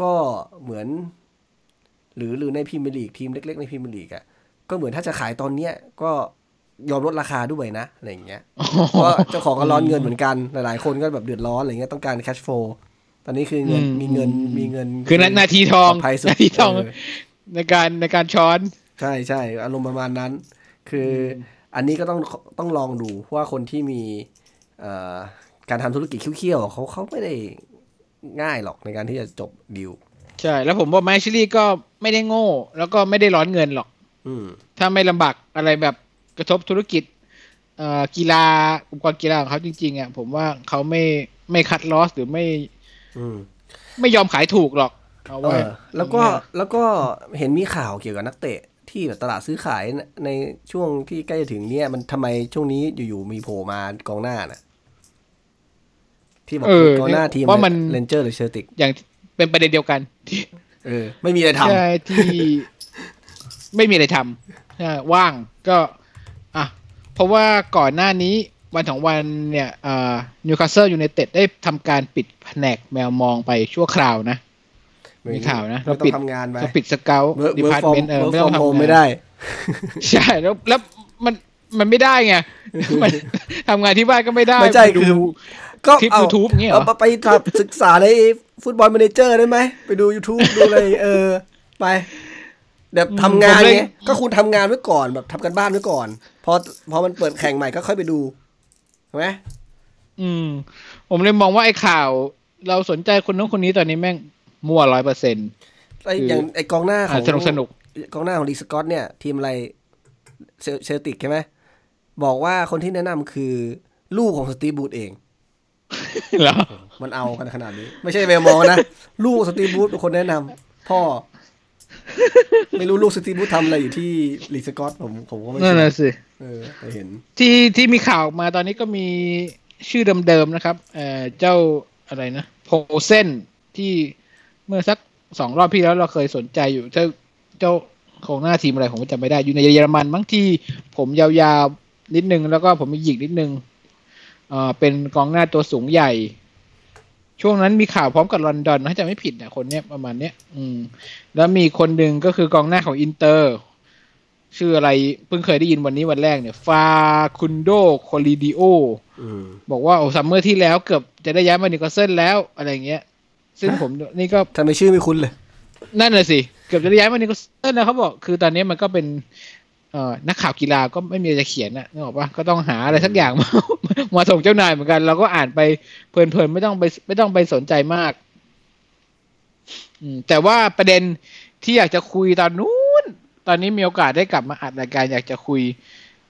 ก็เหมือน หรือหรือในพรีเมียร์ลีกทีมเล็ก ๆ ในพรีเมียร์ลีกอะ ก็เหมือนถ้าจะขายตอนเนี้ยก็ยอมลดราคาด้วยนะอะไรอย่างเงี้ยเพราะว่าเจ้าของก็ร้อนเงินเหมือนกันหลายๆ คนก็แบบเดือดร้อนอะไรเงี้ยต้องการ cash flow ตอนนี้คือเงินอืมมีเงินมีเงิน คือนานาทีทองปลอดภัยสุดนาทีทองเออในการในการช้อน ใช่ใช่อารมณ์ประมาณนั้น คือออันนี้ก็ต้องต้องลองดูเพราะว่าคนที่มีเอ่อการทำธุรกิจเขี้ยวๆเขาเขาไม่ได้ง่ายหรอกในการที่จะจบดีลใช่ แล้วผมว่าแมชชี่ก็ไม่ได้โง่ แล้วก็ไม่ได้ร้อนเงินหรอกอืม ถ้าไม่ลำบากอะไรแบบกระทบธุรกิจเอ่อกีฬาอุปกรณ์กีฬาของเขาจริงๆอะผมว่าเขาไม่ไม่คัดลอสหรือไม่อืมไม่ยอมขายถูกหรอกเอาเอไว้อแล้วก็แล้วก็เห็นมีข่าวเกี่ยวกับนักเตะ ที่แบบตลาดซื้อขายในในช่วงที่ใกล้จะถึงเนี่ย มันทำไมช่วงนี้อยู่ๆมีโผล่มากองหน้าน่ะ ที่บอกเออกองหน้าทีมว่ามันเลนเจอร์หรือเชอร์ติกอย่างเป็นประเด็นเดียวกันที่เออ ไม่มีอะไรทำใช่ที่ ไม่มีอะไรทำใช่ว่างก็อะเพราะว่าก่อนหน้านี้วันสองวันเนี่ยอ่านิวคาสเซิลยูไนเต็ดได้ทำการปิดแผนกแมวมองไปชั่วคราวนะ มีข่าวนะ เราเราปิปิดดทำงานไปก็ปิดสเกลเวิร์กดีเวิร์พากร์ฟอร์มเมนต์เออเวิร์กไม่ฟต้อองร์มโฮมทำงานไม่ได้ ใช่แล้วแล้วมันมันไม่ได้ไงมันทำงานที่บ้านก็ไม่ได้ไม่ใช่ปดูคือก็คลิปเอา YouTube อย่างเงี้ยเหรอเอาไปทำศึกษาในฟุตบอล m ม n นเจอร์ได้ไหม ไปดู YouTube ดูอะไรเออ ไป แบบทำงานไงก็คุณทำงานไว้ก่อนแบบทำกันบ้านไว้ก่อน พอพอมันเปิดแข่งใหม่ก็ค่อยไปดูใช่ไหมอืม ผมเลยมองว่าไอ้ข่าว เราสนใจคนนู้นคนนี้ตอนนี้แม่งมั่วร้อยเปอร์เซ็นต์ไอ้อย่างไอ้กองหน้าของสนุกสนุกกองหน้าของลีสกอตเนี่ย ทีมอะไรเชลเชลติกใช่ไหมบอกว่าคนที่แนะนำคือลูกของสตีฟบูธเองเหรอมันเอากันขนาดนี้ ไม่ใช่แมวมองนะ ลูกสตีฟบูธเป็นคนแนะนำพ่อ ไม่รู้ลูกสตีฟบูธทำอะไรอยู่ที่ลีสกอตผมผมก็ไม่นั่นรู้แหละสิเออแต่เห็น ที่ที่มีข่าวออกมาตอนนี้ก็มีชื่อเดิมๆนะครับ เอ่อเจ้าอะไรนะโพเซนที่เมื่อสักสองรอบที่แล้วเราเคยสนใจอยู่ เจ้าเจ้าของหน้าทีมอะไรผมก็จำไม่ได้อยู่ในเยอรมันมั้งที่ผมยาวๆนิดนึงแล้วก็ผมมีหยิกนิดนึงเอ่อเป็นกองหน้าตัวสูงใหญ่ ช่วงนั้นมีข่าวพร้อมกับรอนดอนถ้าจะไม่ผิดเนี่ยคนเนี้ยประมาณเนี้ยอืม แล้วมีคนหนึ่งก็คือกองหน้าของอินเตอร์ ชื่ออะไรเพิ่งเคยได้ยินวันนี้วันแรกเนี่ย ฟาคุนโดโคลิดิโออืมบอกว่าโอ้ summer ที่แล้วเกือบจะได้ย้ายมานิวคาสเซิลแล้วอะไรเงี้ย ซึ่งผมนี่ก็ทำไมชื่อไม่คุ้นเลย นั่นน่ะสิ เกือบจะได้ย้ายมานิวคาสเซิลแล้วเขาบอก คือตอนนี้มันก็เป็น เอ่อนักข่าวกีฬาก็ไม่มีอะไรจะเขียนนะนึกออกปะก็ต้องหาอะไรสักอย่างมามาส่งเจ้านายเหมือนกัน เราก็อ่านไปเพลินๆไม่ต้องไป ไม่ต้องไปสนใจมาก อืม แต่ว่าประเด็นที่อยากจะคุยตอนนู้น ตอนนี้มีโอกาสได้กลับมาอัดรายการอยากจะคุย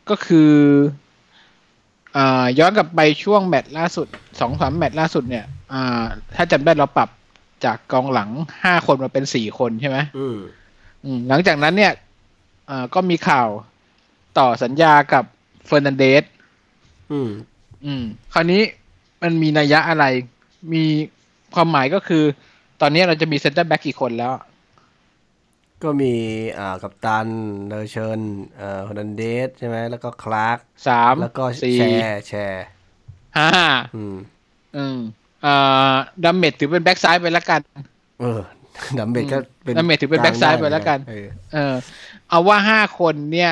ก็คืออ่าย้อนกลับไปช่วงแมตช์ล่าสุดสองสามแมตช์ล่าสุดเนี่ย อ่า ถ้าจำได้เราปรับจากกองหลังห้าคนมาเป็นสี่คนใช่ไหมอืมอืมหลังจากนั้นเนี่ย อ่าก็มีข่าวต่อสัญญากับเฟอร์นันเดสอืม อืม คราวนี้มันมีนัยยะอะไร มีความหมายก็คือ ตอนนี้เราจะมีเซนเตอร์แบ็กกี่คนแล้ว ก็มีอ่ากับตันเดอร์เชิญเอ่อฮอนดันเดสใช่ไหมแล้วก็คลาร์กสามแล้วก็สี่แชร์แชร์ห้าอืม อืมอ่าดัมเมดถือเป็นแบ็กซ้ายไปแล้วกัน เออ ดัมเบลก็เป็นดัมเบลถือเป็นแบ็คซ้ายไปแล้วกันเออเออ เอาว่าห้าคนเนี่ย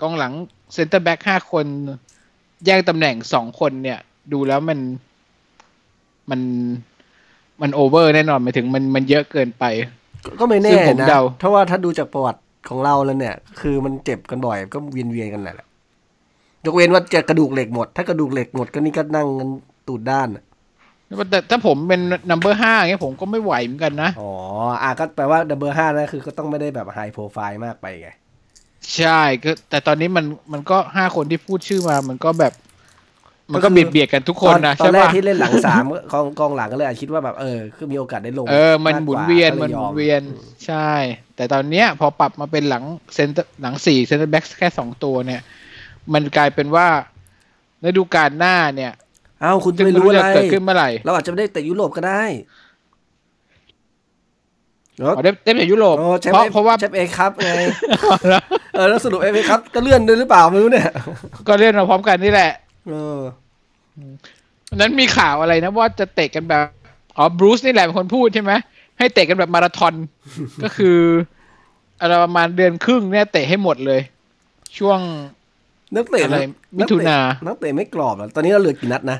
กองหลังเซนเตอร์แบ็กห้าคน แย่งตำแหน่งสองคนเนี่ย ดูแล้วมันมันมันโอเวอร์แน่นอนหมายถึงมันมันเยอะเกินไป ก็ไม่ซึ่แน่งผมนะเดาเพราะว่าถ้าดูจากประวัติของเราแล้วเนี่ย คือมันเจ็บกันบ่อยก็เวียนเวียนๆกันแหละยกเว้นว่าจะกระดูกเหล็กหมด ถ้ากระดูกเหล็กหมดก็นี่ก็นั่งกันตูดด้านอะ แต่ถ้าผมเป็นนัมเบอร์ห้าเงี้ยผมก็ไม่ไหวเหมือนกันนะ อ๋ออะก็แปลว่าดับเบิลห้านะคือก็ต้องไม่ได้แบบไฮโปรไฟล์มากไปไง ใช่ก็แต่ตอนนี้มันมันก็ห้าคนที่พูดชื่อมา มันก็แบบ มันก็ก็คือเบียดเบียดกันทุกคนนะตอใช่นแรกปะที่เล่นหลังสามกองกองหลังก็เลยอาจคิดว่าแบบเออคือมีโอกาสได้ลง เออ มันากหกมุนเวียนก็ลมันหยมุอนเวียนใช่ แต่ตอนเนี้ย พอปรับมาเป็นหลังเซนเตอร์หลังสี่เซนเตอร์แบ็กแค่สองตัวเนี่ย มันกลายเป็นว่าฤดูกาลหน้าเนี่ย เอ้าคุณจะไม่ไม่รู้รู้อะไรจะเกิดขึ้นเมื่อไหร่เราอาจจะไม่ได้เตะยุโรปก็ได้เนอะอ๋อได้ได้ไปยุโรปโอ้แชมเพราะป์เพราะว่าแชมป์เอครับไงเออแล้วสรุปเอฟเอครับก็เลื่อนด้วยหรือเปล่าไม่รู้เนี่ย ก็เล่นมาพร้อมกันนี่แหละ เออวันนั้นมีข่าวอะไรนะว่าจะเตะกันแบบอ๋อบรูซนี่แหละเป็นคนพูดใช่ไหมให้เตะกันแบบมาราธอนก็คืออะไรประมาณเดือนครึ่งเนี่ยเตะให้หมดเลย ช่วง นักเตะอะไรนักมิถุนาเตะนักเตะไม่กรอบแล้วตอนนี้เราเหลือกี่นัดนะ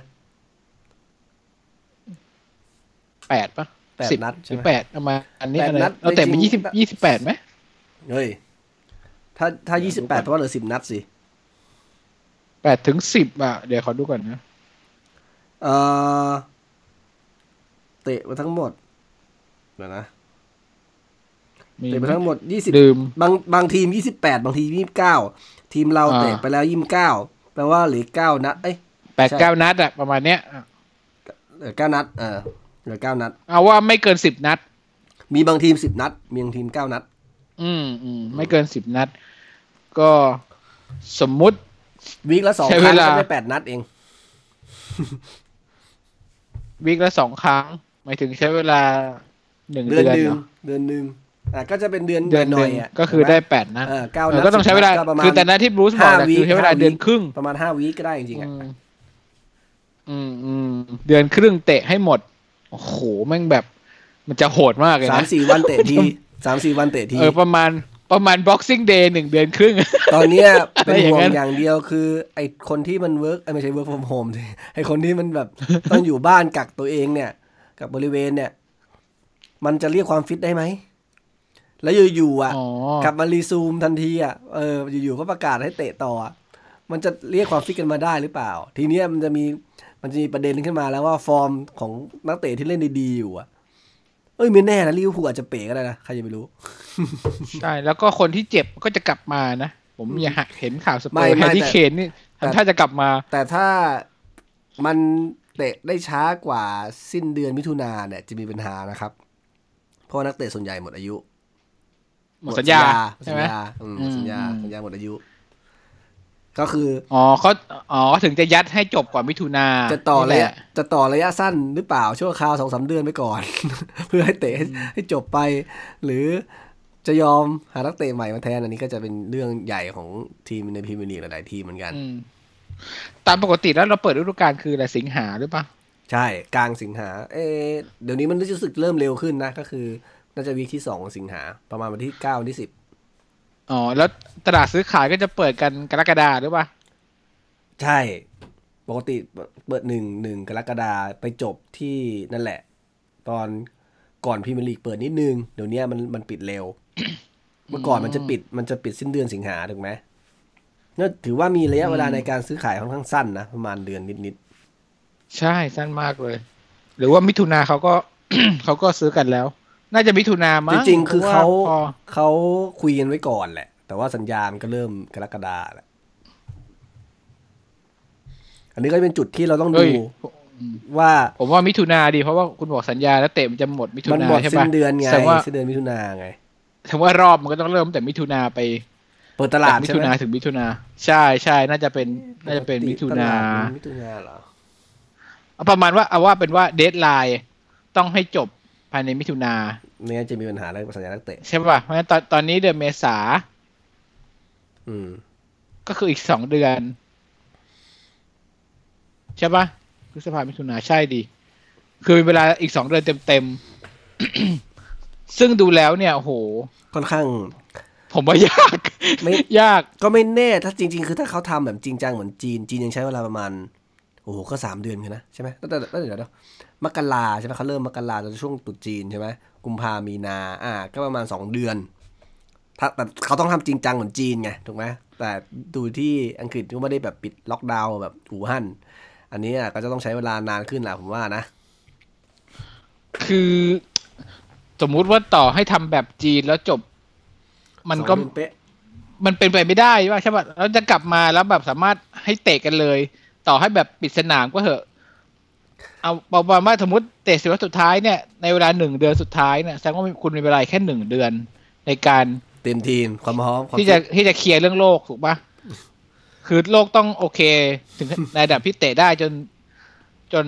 แปดปะแปดสิบนัดหใช่รือไหมแปดประมาณอันนี้แปดอะไรนัดเราเตะไปจริงๆยี่สิบยี่สิบแปดไหมเฮ้ยถ้าถ้ายี่สิบแปดแปลว่าเหลือสิบนัดสิแปดถึงสิบอะ เดี๋ยวขอดูก่อนนะเออเตะมาทั้งหมดเดี๋ยวนะมีเตะไปทั้งหมดยี่สิบลืมบางบางทีมยี่สิบแปดบางทียี่สิบเก้า ทีมเราอ่าเตะไปแล้วยี่สิบเก้าแปลว่าเหลือเก้านัด เอ้ยแปดใช่เก้านัดอะประมาณเนี้ยอะเหลือเก้านัด เออเหลือเก้านัด เอาว่าไม่เกินสิบนัด มีบางทีมสิบนัด มีบางทีมเก้านัด อืมอืมไม่เกินสิบนัด ก็สมมุติวีคละสองใช้คเวรั้งลาก็ได้แปดนัดเองวีคละสองครั้ง หมายถึงใช้เวลาหนึ่งเดือนเดือนหนึ่ง เนาะเดือนหนึ่งอะก็จะเป็นเดือนเดือนหหน่อนึ่ยงๆอะก็คือได้แปดนัดเออเก้าเอนัอดก็ต้องใช้เวลา10นัดประมาณคือแต่นั้นที่บรูซบอกแหละห้าวีคคือใช้เวลาห้าวีคเดือนครึ่งประมาณห้าวีคก็ได้จริงๆอะอืมอืมอืมเดือนครึ่งเตะให้หมดโอ้โหแม่งแบบ มันจะโหดมากเลยสามนะสี่วันเตะทีสามสี่วันเตะทีเออประมาณประมาณ boxing day หนึ่งเดือนครึ่ง ตอนเนี้ยเป็นอะไรอย่างห่วงนั้นอย่างเดียวคือ ไอคนที่มัน work ไม่ใช่ work from home ไอคนที่มันแบบต้องอยู่บ้านกักตัวเองเนี่ย กับบริเวณเนี่ย มันจะเรียกความฟิตได้ไหม แล้วอยู่ๆอะอ๋อกลับมารีซูมทันทีอะเอออยู่ๆก็ประกาศให้เตะต่ออะมันจะเรียกความฟิตกันมาได้หรือเปล่า ทีเนี้ยมันจะมีมันจะมีประเด็นขึ้นมาแล้วว่าฟอร์มของนักเตะที่เล่นดีๆอยู่อะเอ้ยไม่แน่นะลิเวอร์พูลอาจจะเป๋ก็ได้นะใครจะไปรู้ ใช่ แล้วก็คนที่เจ็บก็จะกลับมานะ ผมอยากเห็นข่าวสเปไม่อร์ไม่แฮร์รี่แต่เคนนี่ทำท่าจะกลับมา แต่ถ้ามันเตะได้ช้ากว่าสิ้นเดือนมิถุนาเนี่ยจะมีปัญหานะครับ เพราะว่านักเตะส่วนใหญ่หมดอายุ หมดสัญญาหมดใช่สัญไหมญาอืมหมดสัญญาอืมสัญญาหมดอายุ ก็คืออ๋อเขาอ๋อถึงจะยัดให้จบก่อนมิถุนาจะต่อนี่ระแหยะจะต่อระยะสั้นหรือเปล่าชั่วคราวสองสามเดือนไปก่อน เพื่อให้เตะให้ให้จบไป หรือจะยอมหานักเตะใหม่มาแทนอันนี้ก็จะเป็นเรื่องใหญ่ของทีมในพรีเมียร์ลีกหลายๆทีมเหมือนกันอืมตามปกติแล้วเราเปิดฤดูกาลคืออะไรสิงหาหรือเปล่าใช่กลางสิงหา เอะเดี๋ยวนี้มันรู้สึกเริ่มเร็วขึ้นนะ ก็คือ น่าจะวีคที่สองของสิงหา ประมาณวันที่เก้าวันที่สิบอ๋อ แล้วตลาดซื้อขายก็จะเปิดกันกรกฎาหรือเปล่า ใช่ ปกติเปิดหนึ่งหนึ่งกรกฎาไปจบที่นั่นแหละ ตอนก่อนพรีเมียร์ลีกเปิดนิดนึง เดี๋ยวนี้มันมันปิดเร็ว เมื่อก่อนมันจะปิดมันจะปิดสิ้นเดือนสิงหาถูกไหมนั่นถือว่ามีระยะเวลาในการซื้อขายค่อนข้างสั้นนะ ประมาณเดือนนิดใช่สั้นมากเลย หรือว่ามิถุนาเขาก็เขาก็ซื้อกันแล้ว น่าจะมิถุนาๆมั้จงริงๆ คือพะว่เขาพอเขาคุยกันไว้ก่อนแหละ แต่ว่าสัญญามันก็เริ่มกรกฎาแหละอันนี้ก็เป็นจุดที่เราต้องเฮ้ดูยว่า ผมว่ามิถุนาดีเพราะว่าคุณบอกสัญญาแล้วเตะมันจะหมดมิถุมันนาหมดใช่สิ้ปะนเดือนไงแสดงว่าสิ้นเดือนมิถุนาไงแสดงว่ารอบมันก็ต้องเริ่มแต่มิถุนาไป เปิดตลาดมิใช่ถุไหมนาถึงมิถุนาใช่ใช่น่าจะเป็น น่าจะเป็นมิถุนาตลดมิถุนาเหรอเอาประมาณว่าเอาว่าเป็นว่า deadline ต้องให้จบภายในมิถุนาไม่งั้นจะมีปัญหาเรื่องสัญญานักเตะ ใช่ป่ะเพราะฉะนั้นตอนตอนนี้เดือนเมษา อืม ก็คืออีกสองเดือน ใช่ป่ะพฤษภามิถุนาใช่ดี คือมีเวลาอีกสองเดือนเต็มๆ ซึ่งดูแล้วเนี่ยโอ้โห ค่อนข้าง ผมว่ายาก ไม่ยาก ก็ไม่แน่ ถ้าจริง ๆ คือถ้าเขาทำแบบจริงจังเหมือนจีน จีนยังใช้เวลาประมาณ โอ้โห ก็สามเดือนกันนะ ใช่ไหมตั้งแต่ตั้งแต่เดี๋ยวเดี๋ยว มกราใช่ไหมเขาเริ่มมกราจนช่วงตรุษจีนใช่ไหมกุมภามีนาอ่า ก็ประมาณสองเดือน ถ้าแต่เขาต้องทำจริงจังเหมือนจีนไงถูกไหมแต่ดูที่อังกฤษก็ไม่ได้แบบปิดล็อกดาวน์แบบอู่ฮั่นอันนี้อะก็จะต้องใช้เวลานานขึ้นแหละผมว่านะ คือสมมุติว่าต่อให้ทำแบบจีนแล้วจบ มันก็สองเดือเป๊ะมันเป็นไปไม่ได้ว่าใช่ป่ะแล้วจะกลับมาแล้วแบบสามารถให้เตะกันเลย ต่อให้แบบปิดสนามก็เถอะ เอาประมาณว่าสมมติเตะสิบวันสุดท้ายเนี่ยในเวลาหนึ่งเดือนสุดท้ายเนี่ยแสดงว่าคุณมีเวลาแค่หนึ่งเดือนในการเต็มทีมความพร้อมความที่จะที่จะเคลียร์เรื่องโลกถูกปะคือโลกต้องโอเค ถึงในระดับที่เตะได้จนจน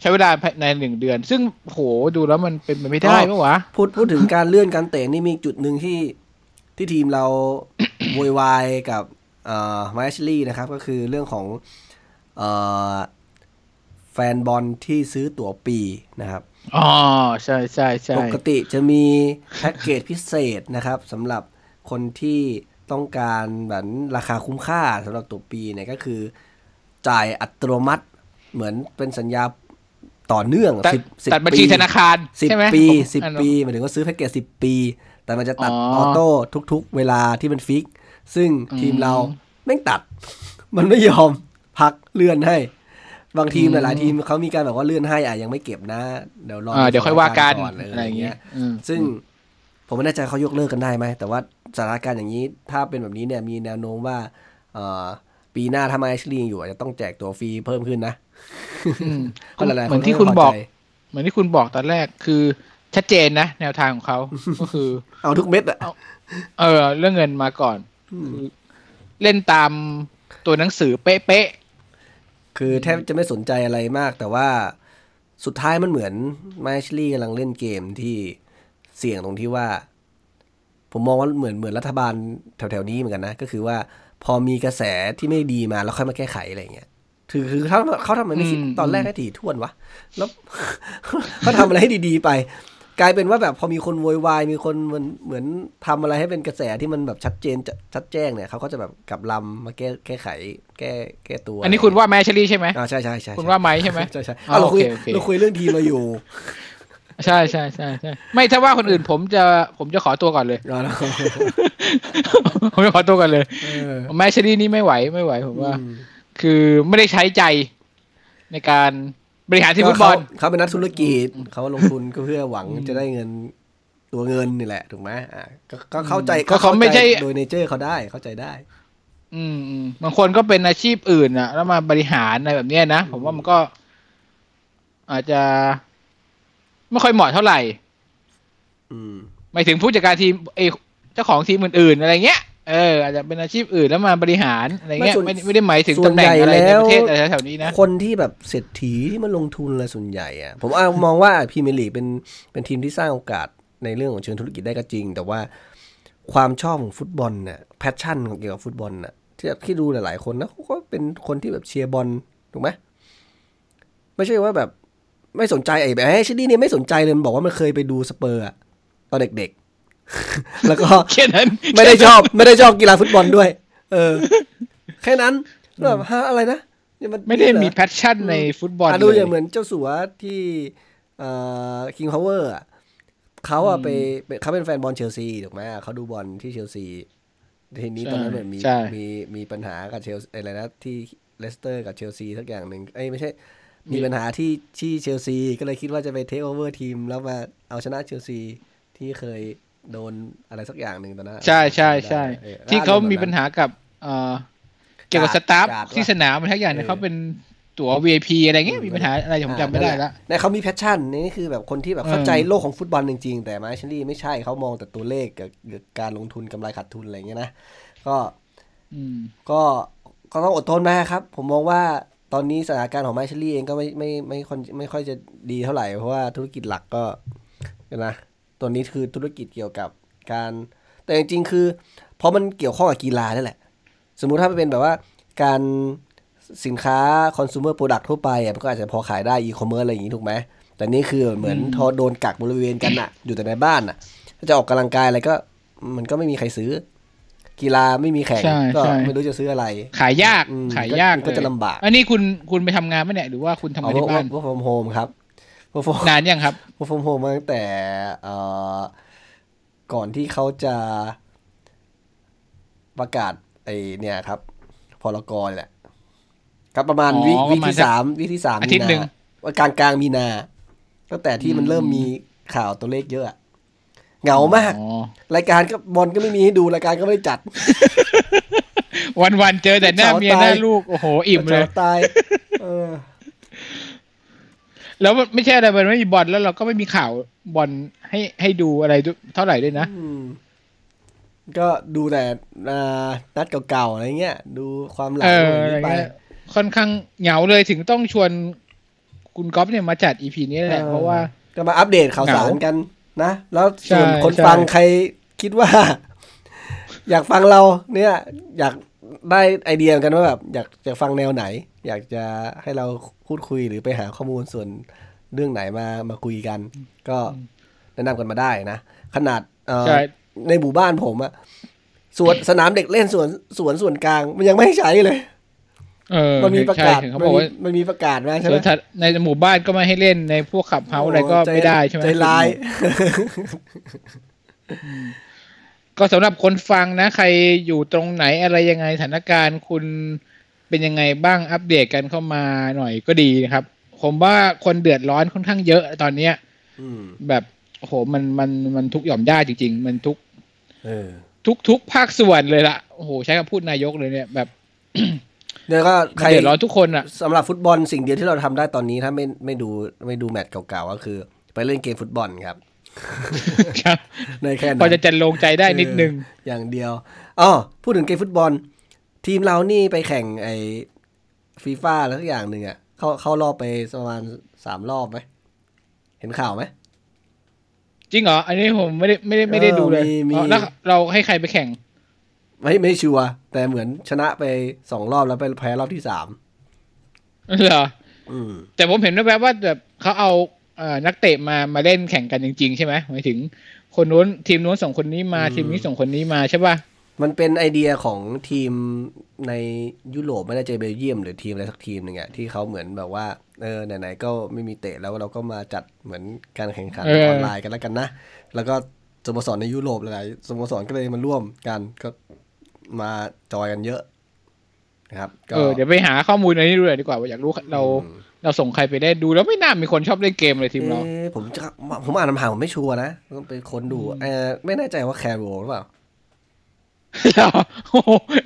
ใช้เวลาภายในหนึ่งเดือน ซึ่งโหดูแล้วมันเป็นไปไม่ได้ปะวะพูดพูดถึงการเลื่อนการเตะนี่มีจุดหนึ่งที่ที่ทีมเราโวยวายกับเอ่อมาชลี่นะครับ ก็คือเรื่องของเอ่อแฟนบอลที่ซื้อตั๋วปีนะครับอ๋อใช่ใช่ใช่ปกติจะมีแพ็กเกจพิเศษนะครับสำหรับคนที่ต้องการแบบราคาคุ้มค่าสำหรับตัวปีเนี่ยก็คือ จ่ายอัตโนมัติเหมือนเป็นสัญญาต่อเนื่องตัดสิบสิบตัดบัญชีปีธนาคารสิบใช่ไหมปีผมสิบอ่านปีหมายถึงว่าซื้อแพ็กเกจสิบปี แต่มันจะตัดอ๋อออโต้ทุก ๆ เวลาที่มันฟิก ซึ่งอืมทีมเราแม่งตัด มันไม่ยอมพักเลื่อนให้ บางทีมอืมหลายๆทีมเขามีการแบบว่าเลื่อนให้อะยังไม่เก็บนะ เดี๋ยวรออ่าเดี๋ยวค่อยว่ากันสถอะไรอย่างเงี้ยอืมซึ่งผมไม่แน่ใจเขายกเลิกกันได้ไหม แต่ว่าสถานการณ์อย่างนี้ถ้าเป็นแบบนี้เนี่ยมีแนวโน้มว่าเอ่อปีหน้าถ้ามาแอชลีย์อยู่อาจจะต้องแจกตัวฟรีเพิ่มขึ้นนะอืมเพราะหลายๆเหมือนนที่คุณบอกไพใจเหมือนที่คุณบอกตอนแรกคือชัดเจนนะ แนวทางของเขาก็คือ เอาทุกเม็ดอะเออ เรื่องเงินมาก่อนคือเล่นตามตัวหนังสือเป๊ะ คือแทบจะไม่สนใจอะไรมาก แต่ว่าสุดท้ายมันเหมือนมาแอชลีย์กำลังเล่นเกมที่เสี่ยงตรงที่ว่า ผมมองว่าเหมือนเหมือนรัฐบาลแถวๆนี้เหมือนกันนะ ก็คือว่าพอมีกระแสที่ไม่ดีมาแล้วค่อยมาแก้ไขอะไรอย่างเงี้ยคือคือเขาเขาทำไมไม่คิดตอนแรกให้ถี่ถ้วนวะ แล้วเขาทำอะไรให้ดีๆไป กลายเป็นว่าแบบพอมีคนโวยวายมีคนมันเหมือนทำอะไรให้เป็นกระแสที่มันแบบชัดเจนจะชัดแจ้งเนี่ยเขาก็จะแบบกลับลำมาแก้แก้ไข แก้แก้ตัวๆอันนี้คุณว่าแมชลี่ใช่ไหมอ่าใช่ใช่ใช่คุณว่าไหมใช่ไหมใช่ใช่อ๋ออะเราคุยโอเคโอเคเราคุยเรื่องทีมเราอยู่ใช่ใช่ใช่ใช่ไม่ถ้าว่าคนอื่นผมจะผมจะขอตัวก่อนเลยอ่าแล้วผมจะขอตัวก่อนเลยเออแมชลี่นี่ไม่ไหวไม่ไหวผมว่าอืมคือไม่ได้ใช้ใจในการ บริหารทีมฟุตบอลเขาเขาเป็นนักธุรกิจเขาลงทุนก็เพื่อหวังจะได้เงินตัวเงินนี่แหละถูกไหมอ่าก็ก็เข้าใจก็เขาไม่ใช่โดยเนเจอร์เขาได้เข้าใจได้ อืมอืมบางคนก็เป็นอาชีพอื่นอะแล้วมาบริหารอะไรแบบเนี้ยนะผมว่ามันก็ อาจจะ ไม่ค่อยเหมาะเท่าไหร่ อืมหมายถึงผู้จัดการทีมเอยเจ้าของทีมอื่นๆอะไรเงี้ย เอออาจจะเป็นอาชีพอื่นแล้วมาบริหารอะไรเงี้ยส่วนไม่ไม่ได้หมายถึงส่วนตำแหน่งอะไรใหญ่ในแล้วประเทศอะไรแถวๆนี้นะ คนที่แบบเศรษฐีที่มันลงทุนอะไรส่วนใหญ่อะผมเอามองว่าพรีเมียร์ลีกเป็นเป็นทีมที่สร้างโอกาสในเรื่องของเชิงธุรกิจได้ก็จริง แต่ว่าความชอบของฟุตบอลเนี่ย passion ของเกี่ยวกับฟุตบอลน่ะที่ที่ดูหลายๆคนนะเขาก็เป็นคนที่แบบเชียร์บอลถูกไหมไม่ใช่ว่าแบบไม่สนใจไอ้แบบไอ้แอชลีย์นี่เนี่ยไม่สนใจเลยมันบอกว่ามันเคยไปดูสเปอร์อะตอนเด็กๆ แล้วก็แค่นั้นไม่ได้ชอบไม่ได้ชอบกีฬาฟุตบอลด้วย เออ แค่นั้นแล้วแบบฮะอะไรนะเนี่ยนไม่ได้มีเหรอ passion ในฟุตบอลอะดูเลยอย่างเหมือนเจ้าสัวที่เอ่อคิงพาวเวอร์เขาอะไปไปเขาเป็นแฟนบอลเชลซีถูกไหมเขาดูบอลที่เชลซีทีนี้ตอนนั้นเหมือนมีใช่มีมีปัญหากับเชลอะไรนะที่เลสเตอร์กับเชลซีสักอย่างหนึ่งเอ้ยไม่ใช่ มีปัญหาที่ที่เชลซีก็เลยคิดว่าจะไป take over ทีม แล้วมาเอาชนะเชลซีที่เคย โดนอะไรสักอย่างหนึ่งตอนนั้นใช่ใช่ใช่เออที่เขามีแบบนั้นปัญหากับเอ่อเกี่ยวกับกาสดตาฟกาดที่วะสนามมันทั้งอย่างเนี่ยเออเขาเป็นตั๋ว VIP อะไรเงี้ยมีปัญหาอะไรผมจำไม่ได้ละเนี่ยเขามี passion นี่คือแบบคนที่แบบเข้าใจเออโลกของฟุตบอลจริงๆ แต่ไมค์ แอชลีย์ไม่ใช่เขามองแต่ตัวเลขกับกับการลงทุนกำไรขาดทุนอะไรอย่างเงี้ยนะก็อืมก็ก็ต้องอดทนนะครับ ผมมองว่าตอนนี้สถานการณ์ของไมค์ แอชลีย์เองก็ไม่ไม่ไม่ค่อยไม่ค่อยจะดีเท่าไหร่เพราะว่าธุรกิจหลักก็นะ ตัวนี้คือธุรกิจเกี่ยวกับการ แต่จริงๆคือ เพราะมันเกี่ยวข้องกับกีฬานั่นแหละ สมมุติถ้ามันเป็นแบบว่าการสินค้าคอน sumer product ทั่วไปอะมันก็อาจจะพอขายได้อีคอมเมิร์ซอะไรอย่างนี้ถูกไหม แต่นี่คือเหมือนทอโดนกักบริเวณกันอะอยู่แต่ในบ้านอะถ้าจะออกกำลังกายอะไรก็ มันก็ไม่มีใครซื้อ กีฬาไม่มีแข่งใช่ก็ใช่ไม่รู้จะซื้ออะไร ขายยากอืมขายยากก็จะเลยลำบาก อันนี้คุณคุณไปทำงานไหมเนี่ยหรือว่าคุณทำงานที่บ้านพวกฟอร์มโฮมครับ พวกนานยังครับพวกฟอร์มโฮมมาตั้งแต่เอ่อก่อนที่เขาจะประกาศไอเนี่ยครับพรกรแหละครับประมาณอ๋อวิประวิมาณที่สักสามวิที่สามอาทิตย์หนึ่งว่ากลางกลางๆมีนา ตั้งแต่ที่มันเริ่มมีข่าวตัวเลขเยอะอะเหงามากอ๋อรายการก็บอลก็ไม่มีให้ดูรายการก็ไม่ได้จัด วันวันๆเจอแต่หน้าเมียหน้าลูก โอ้โห อิ่มเลยตายเออ แล้วมันไม่ใช่อะไรมันไม่มีบอลแล้วเราก็ไม่มีข่าวบอลให้ให้ดูอะไรเท่าไหร่ด้วยนะอืมก็ดูแต่อ่านัดเก่าๆอะไรเงี้ย ดูความหลัเองอขอะองไรนี้ไปเงี้ยค่อนข้างเหงาเลยถึงต้องชวนคุณก๊อฟเนี่ยมาจัดอีพีนี้แหละเพราะว่าก็มาอัปเดตข่าวสารเหงากันนะ แล้วส่วนใช่คนใช่ฟังใครคิดว่า อยากฟังเราเนี่ย อยากได้ไอเดียเหมือนกันว่าแบบอยากจะฟังแนวไหน อยากจะให้เราพูดคุยหรือไปหาข้อมูลส่วนเรื่องไหนมามาคุยกัน ก็แนะนำกันมาได้นะ ขนาดเอ่อใช่ในหมู่บ้านผมอะสวนสนามเด็กเล่นสวนสวนส่วนกลาง มันยังไม่ให้ใช้เลยเออมันมีประกาศใช่เห็นเขามันบอกมีว่ามันมีประกาศมาใช่สไหมวนสัตว์ในหมู่บ้านก็ไม่ให้เล่นในพวกขับเฮาส์อะไรก็ใจไม่ได้ใช่ไหมใจร้าย ก็สำหรับคนฟังนะ ใครอยู่ตรงไหนอะไรยังไงสถานการณ์คุณ เป็นยังไงบ้างอัปเดตกันเข้ามาหน่อยก็ดีนะครับ ผมว่าคนเดือดร้อนค่อนข้างเยอะตอนเนี้ยอืมแบบโอ้โหมันมันมันทุกหย่อมย่าจริง ๆ มันทุกเออทุกทุกภาคส่วนเลยล่ะโอ้โหใช้คำพูดนายกเลยเนี่ยแบบเดี๋ยวก็ใครเดือดร้อนทุกคนอะสำหรับฟุตบอลสิ่งเดียวที่เราทำได้ตอนนี้ถ้าไม่ไม่ดูไม่ดูแมตช์เก่าๆก็คือ ไปเล่นเกมฟุตบอลครับครับในแค่นั้นพอจะจันลงใจได้นิดนึงเอออย่างเดียวอ๋อพูดถึงเกมฟุตบอล ทีมเรานี่ไปแข่งไอฟีฟ่าแล้วทุกอย่างหนึ่งอะเข้าเข้ารอบไปประมาณสามรอบไหมเห็นข่าวไหมจริงเหรอ อันนี้ผมไม่ได้ไม่ได้ไม่ได้เออดูเลยมีมีอ๋อแล้วเราให้ใครไปแข่ง ไม่ไม่ชัวร์แต่เหมือนชนะไปสองรอบแล้วไปแพ้รอบที่สามเหรออืมแต่ผมเห็นแวบๆว่าแบบเขาเอาเอ่อนักเตะมามาเล่นแข่งกันจริง ๆ ใช่ไหมหมายถึง คนนู้นทีมนู้นส่งคนนี้มาทีมนี้ส่งคนนี้มาใช่ป่ะ มันเป็นไอเดียของทีมในยุโรปไม่แน่ใจเบลเยียม หรือทีมอะไรสักทีมหนึ่งอะที่เขาเหมือนแบบว่าเออไหนๆก็ไม่มีเตะแล้วเราก็มาจัดเหมือนการแข่งขันเออออนไลน์กันแล้วกันนะ แล้วก็สโมสรในยุโรปหลายๆสโมสรก็เลยมาร่วมกันก็มาจอยกันเยอะนะครับก็เออเดี๋ยวไปหาข้อมูลในนี้ดูหน่อยดีกว่า ว่าอยากรู้เราเราส่งใครไปได้ดูแล้วไม่น่ามีคนชอบเล่นเกมเลยทีมเราเอ๊ะผมจะผมอ่านคำถามผมไม่ชัวร์นะต้องไปค้นดูเออไม่แน่ใจว่าแคโรหรือเปล่าโอ้โห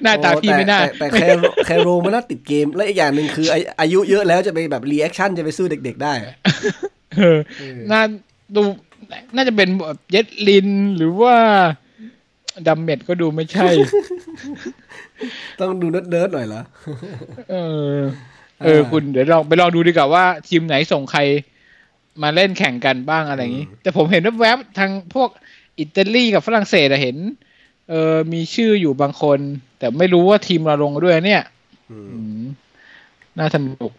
หน้าตาพี่ไม่น่าแต่แต่แต่แคร์โรลล์แคร์โรลล์มันน่าติดเกม และอีกอย่างหนึ่งคืออาอายุเยอะแล้วจะไปแบบ reaction จะไปสู้เด็ก ๆ ได้อะเออน่าดูน่าจะเป็นแบบเย็ดลินหรือว่าดัมเมตต์ก็ดูไม่ใช่ ต้องดูเนิร์ดๆหน่อยเหรอ เออ เออ คุณเดี๋ยวลองไปลองดูดีกว่าว่าทีมไหนส่งใครมาเล่นแข่งกันบ้างอะไรอย่างนี้ แต่ผมเห็นแวบๆทางพวกอิตาลีกับฝรั่งเศสอะเห็น เออ มีชื่ออยู่บางคน แต่ไม่รู้ว่าทีมเราลงด้วยเนี่ยอืมอืมน่าสนุก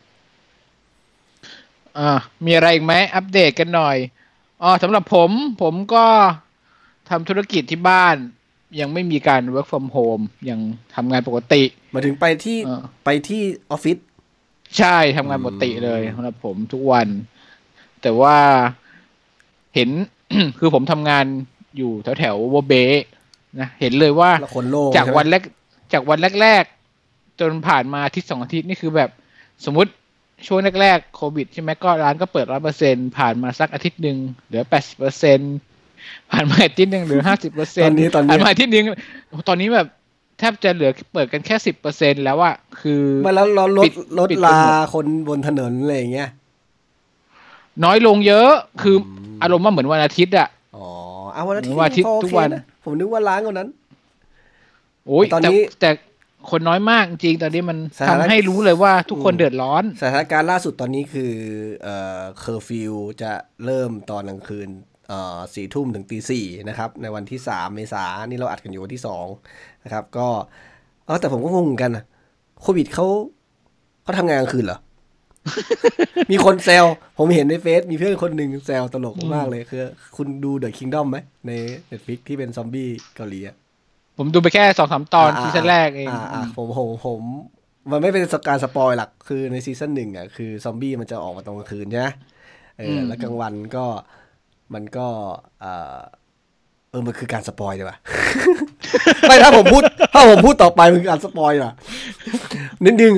อ่า มีอะไรอีกไหม อัปเดตกันหน่อย อ๋อสำหรับผม ผมก็ทำธุรกิจที่บ้าน ยังไม่มีการ work from home ยังทำงานปกติมาถึงไปที่เออไปที่ออฟฟิศ ใช่ทำงานปกติเลยสำหรับผมทุกวัน แต่ว่าเห็น คือผมทำงานอยู่แถวแถวๆวอเบ นะเห็นเลยว่าแล้วคนโล่งจากใช่ไหมวันแรกจากวันแรก ๆ จนผ่านมาอาทิตย์สองอาทิตย์นี่คือแบบสมมติช่วงแรกๆโควิดใช่ไหมก็ร้านก็เปิดร้อยเปอร์เซ็นผ่านมาสักอาทิตย์หนึ่งเหลือแปดสิบเปอร์เซ็นผ่านมาอาทิตย์หนึ่งเหลือห้าสิบเปอร์เซ็ตนอนนี้ตอนผ่านี้นมาอาทิตย์หนึ่งตอนนี้แบบแทบจะเหลือเปิดกันแค่สิบเปอร์เซ็นแล้วอะคือมาแล้วเราลปิดดลดปิดลากันหมดคนบนถนนอะไรอย่างเงี้ยน้อยลงเยอะคืออารมณ์ว่าเหมือนวันอาทิตย์อะอ๋อเอาวันอาทิตย์วันอาทิตย์ก็โอทุกเควันนะ ผมนึกว่าล้างกว่านั้น โอ้ยตอนแต่นี้แต่คนน้อยมากจริงตอนนี้มันสถานะทำให้รู้เลยว่าทุกคนอืมเดือดร้อน สถานการณ์ล่าสุดตอนนี้คือเอ่อเคอร์ฟิวจะเริ่มตอนกลางคืนเอ่อสี่ทุ่มถึงตีสี่นะครับ ในวันที่สามเมษายนนี่เราอัดกันอยู่วันที่สองนะครับ ก็เออแต่ผมก็งงเหมือนกันนะโควิดเขาเขาทำงานกลางคืนเหรอ มีคนแซวผมเห็นในเฟซมีเพื่อนคนหนึ่งแซวตลกมากเลยคือ คุณดู The Kingdom ไหม ใน Netflix ที่เป็นซอมบี้เกาหลีอะผมดูไปแค่สองสามตอนอ่า season แรกเองอ่าอ่าผมผมผม มันไม่เป็นการ spoil หลักคือใน season หนึ่งอะคือซอมบี้มันจะออกมาตอนกลางคืนใช่ไหมเอออมแล้วกลางวันก็มันก็เออเออมันคือการ spoil ดีกว่าไม่ถ้าผมพูด ถ้าผมพูดต่อไปมันคือการ spoil อะนิดนึง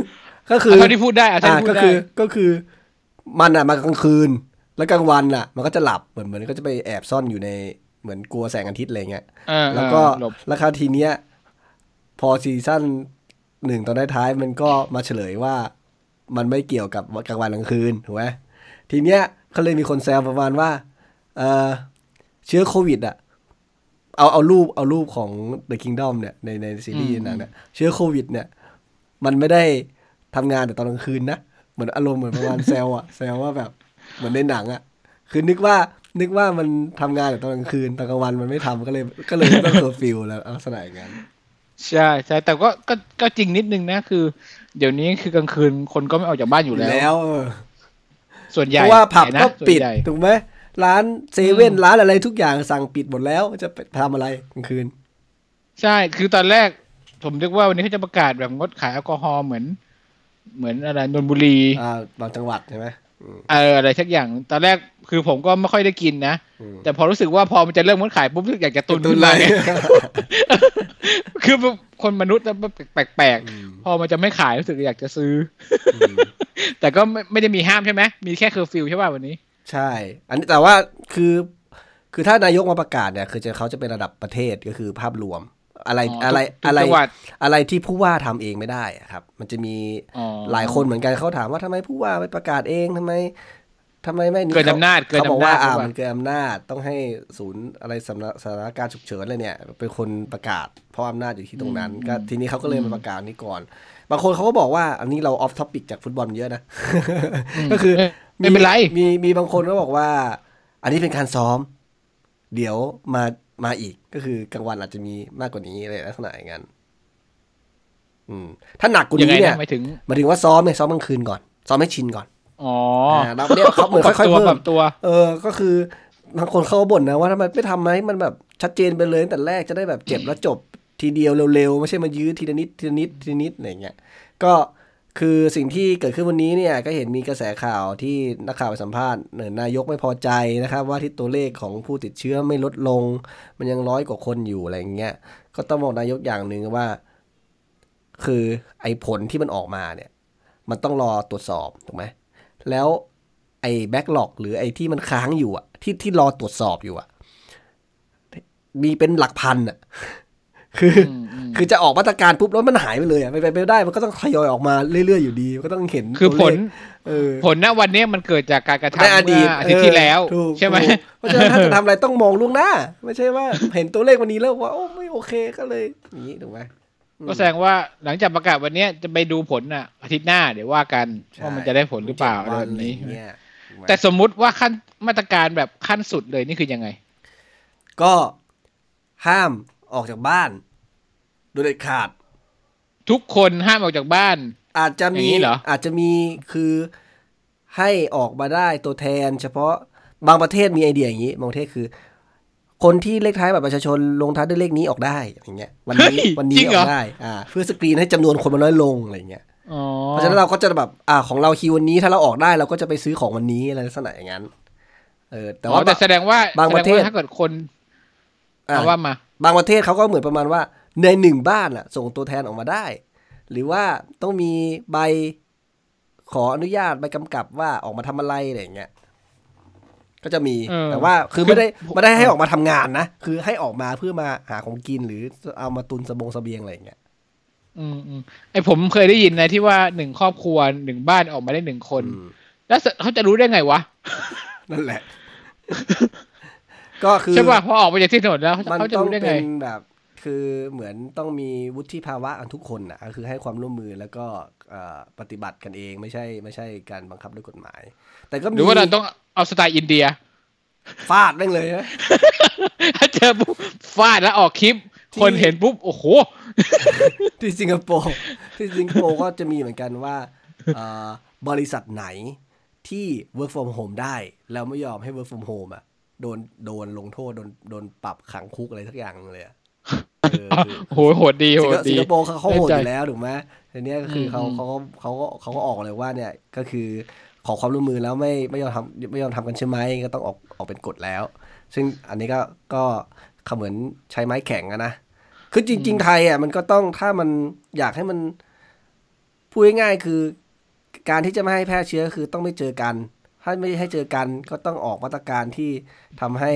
ก็คือเอาเท่าที่พูดได้เอาเท่าอ่าที่พูก็ดได้คือก็คือมันอะมากลางคืน แล้วกลางวันอะ มันก็จะหลับเหมือนเหมือนก็จะไปแอบซ่อนอยู่ในเหมือนกลัวแสงอาทิตย์อะไรเงี้ยเออแล้วก็หลบแล้วคราวทีเนี้ย พอซีซั่นหนึ่งตอนท้ายๆมันก็มาเฉลยว่า มันไม่เกี่ยวกับกลางวันกลางคืนถูกไหมทีเนี้ยเขาเลยมีคนแซวประมาณว่าเออเชื้อโควิดอะเอาเอารูปเอารูปของ The Kingdom เนี่ยในในซีรีส์หนังเนี่ยเชื้อโควิด เนี่ย มันไม่ได้ ทำงานแต่ตอนกลางคืนนะ เหมือนอารมณ์เหมือนประมาณแซวอะแซวว่าแบบเหมือนในหนังอะคือนึกว่านึกว่ามันทำงานแต่ตอนกลางคืนตอนกลางวันมันไม่ทำก็เลย ก็เลยต้องเคอร์ฟิวแล้วลักษณะอย่างนั้นใช่ใช่แต่ก็ก็ก็จริงนิดนึงนะคือ เดี๋ยวนี้คือกลางคืนคนก็ไม่ออกจากบ้านอยู่แล้วแล้วเออส่วนใหเพญ่ราะว่าผับนะก็ส่วนปิดใหญ่ถูกไหมร้านเซเว่นร้านอะไรทุกอย่างสั่งปิดหมดแล้วจะไปทำอะไรกลางคืน ใช่คือตอนแรกผมนึกว่าวันนี้เขาจะประกาศแบบงดขายแอลกอฮอล์เหมือน เหมือนอะไรนนทบุรีอ่าบางจังหวัดใช่ไหมอืมเอออะไรสักอย่างตอนแรกคือผมก็ไม่ค่อยได้กินนะอืมแต่พอรู้สึกว่าพอมันจะเริ่มงดขายปุ๊บรู้สึกอยากจะตุนตุนขึ้นเลมายคือคนมนุษย์แล้วแปลกอืมๆพอมันจะไม่ขายรู้สึกอยากจะซื้ออืมแต่ก็ไม่ไม่ได้มีห้ามใช่ไหมมีแค่เคอร์ฟิวใช่ป่ะวันนี้ ใช่ อันนี้แต่ว่าคือ คือถ้านายกมาประกาศเนี่ย คือจะเขาจะเป็นระดับประเทศก็คือภาพรวม อะไรอ๋ออะไรทุกอะไรจังหวัดอะไรที่ผู้ว่าทำเองไม่ได้อะครับ มันจะมีอ๋อหลายคนเหมือนกันเขาถามว่าทำไมผู้ว่าไปประกาศเองทำไมทำไมไม่เกินอำนาจเกินเขาบอกว่าอำนาจอ่าดีกว่ามัมันเกินอำนาจต้องให้ศูนย์อะไรสำนักสถานการณ์ฉุกเฉินอะไรเนี่ย เป็นคนประกาศ เพราะอำนาจอยู่ที่ตรงนั้น ก็ทีนี้เขาก็เลยมาประกาศนี้ก่อน บางคนเขาก็บอกว่าอันนี้เรา off topic จากฟุตบอลเยอะนะก็คือไม่เป็นไรมีมีบางคนก็บอกว่า อันนี้เป็นการซ้อม เดี๋ยวมา มาอีกก็คือกลางวันอาจจะมีมากกว่านี้อะไรลักษณะอย่างนั้นอืมถ้าหนักกว่ายังไงนี้เนี่ยนะหมายถึงหมายถึงว่าซ้อมเนี่ยซ้อมกลางคืนก่อน ซ้อมให้ชินก่อนอ๋ออ่าแล้วเนี่ยเขาเหมือนปรับค่อยตัๆวเพิ่ปรัมบตัว เออ ก็คือบางคนเขาก็บ่นนะว่าทำไมไม่ทำไหมมันแบบชัดเจนไปเลยตั้งแต่แรกจะได้แบบเจ็บแล้วจบทีเดียวเร็วๆ ไม่ใช่มายื้อทีละนิดทีละนิดทีละนิดอะไรเงี้ยก็ คือสิ่งที่เกิดขึ้นวันนี้เนี่ยก็เห็นมีกระแสข่าวที่นักข่าวไปสัมภาษณ์เนยนายกไม่พอใจนะครับ ว่าที่ตัวเลขของผู้ติดเชื้อไม่ลดลง มันยังร้อยกว่าคนอยู่อะไรอย่างเงี้ยก็ต้องบอกนายกอย่างหนึ่งว่า คือไอ้ผลที่มันออกมาเนี่ย มันต้องรอตรวจสอบถูกไหมแล้วไอ้แบ็กหลอกหรือไอ้ที่มันค้างอยู่อะที่ที่รอตรวจสอบอยู่อะมีเป็นหลักพันอะคือ คือจะออกมาตรการปุ๊บแล้วมันหายไปเลยอะไปไปไม่ได้มันก็ต้องทยอยออกมาเรื่อยๆอยู่ดีมันก็ต้องเห็นคือผตัวลเขเออผลณวันนี้มันเกิดจากการกระในทำอดีเมื่ตออาทิตย์ที่แล้วเออถูกใช่ไหมถูกเพราะฉะนั้นถ้าจะทำอะไรต้องมองล่วงหน้า ไม่ใช่ว่าเห็นตัวเลขวันนี้แล้วว่าโอ้ไม่โอเคก็เลยอย่างนี้ถูกไหมก็แสดงว่าหลังจากประกาศวันนี้จะไปดูผลน่ะอาทิตย์หน้าเดี๋ยวว่ากันใช่ว่ามันจะได้ผลหรือเปล่าอะไรวัแบบนี้อะไรเงี้ยแต่สมมุติว่าขั้นมาตรการแบบขั้นสุดเลยนี่คือยังไง ก็ห้ามออกจากบ้าน โดยเด็ดขาด ทุกคนห้ามออกจากบ้าน อาจจะอมีย่างนี้เหรออาจจะมีคือให้ออกมาได้ตัวแทน เฉพาะบางประเทศมีไอเดียอย่างนี้บางประเทศคือ คนที่เลขท้ายบัตรประชาชนลงท้ายด้วยเลขนี้ออกได้อย่างเงี้ย วันนี้เฮ้ยวันนี้จริงอเหรออกได้อ่าเพื่อสกรีนให้จำนวนคนมันน้อยลงอะไรเงี้ยอ๋อเพราะฉะนั้นเราก็จะแบบอ่าของเราคิววันนี้ถ้าเราออกได้เราก็จะไปซื้อของวันนี้อะไรลักษณะอย่างนั้น เออ แต่แต่ว่าว่าแต่แสดงว่าบางประเทศแสดงว่ถ้าเกิดคนอ่าเอาว่ามา บางประเทศเขาก็เหมือนประมาณว่า ในหนึ่งบ้านอะส่งตัวแทนออกมาได้ หรือว่าต้องมีใบขออนุญาตใบกำกับว่าออกมาทำอะไรอะไรอย่างเงี้ยก็จะมีเออแต่ว่าคือคือไม่ได้ไม่ได้ให้ออกมาทำงานนะคือให้ออกมาเพื่อมาหาของกินหรือเอามาตุนสบงเสบียงอะไรอย่างเงี้ยอืมอืมไอผมเคยได้ยินนะที่ว่าหนึ่งครอบครัวหนึ่งบ้านออกมาได้หนึ่งคนอืมแล้วเขาจะรู้ได้ไงวะ นั่นแหละ ก็คือใช่ป่ะพอออกมาจากที่ถนนแล้วมันเขาจะต้องรู้ได้เป็ไงนแบบ คือเหมือนต้องมีวุฒิภาวะกันทุกคนอะก็คือให้ความร่วมมือแล้วก็เอ่อปฏิบัติกันเองไม่ใช่ไม่ใช่การบังคับด้วยกฎหมาย แต่ก็มีหรือว่าเราต้องเอาสไตล์อินเดีย ฟาดแม่งเลยนะถ้าเจอปุ๊บฟาดแล้วออกคลิปที่คนเห็นปุ๊บ โอ้โห ที่สิงคโปร์ที่สิงคโปร์ก็จะมีเหมือนกันว่าเอ่อบริษัทไหนที่ work from home ได้แล้วไม่ยอมให้ work from home อะโดนโดนลงโทษโดนโดนปรับขังคุกอะไรสักอย่างเลยอะเออคือ โอ้โหโหดดีโหสิงคดดีสิงคโปร์เขาเขาโหดได้อใจยู่แล้วถูกไหมทีเนี้ยก็คืออมเขาอืมเขาเขาก็เขาก็ออกเลยว่าเนี่ยก็คือขอความร่วมมือแล้วไม่ไม่ยอมทำไม่ยอมทำกันใช่ไหมก็ต้องออกออกเป็นกฎแล้ว ซึ่งอันนี้ก็ก็เขาเหมือนใช้ไม้แข็งอะนะคือจริง ๆ ไทยอะมันก็ต้องถ้ามันอยากให้มันพูดง่ายๆคือ การที่จะไม่ให้แพร่เชื้อคือต้องไม่เจอกัน ถ้าไม่ให้เจอกันก็ต้องออกมาตรการที่ทำให้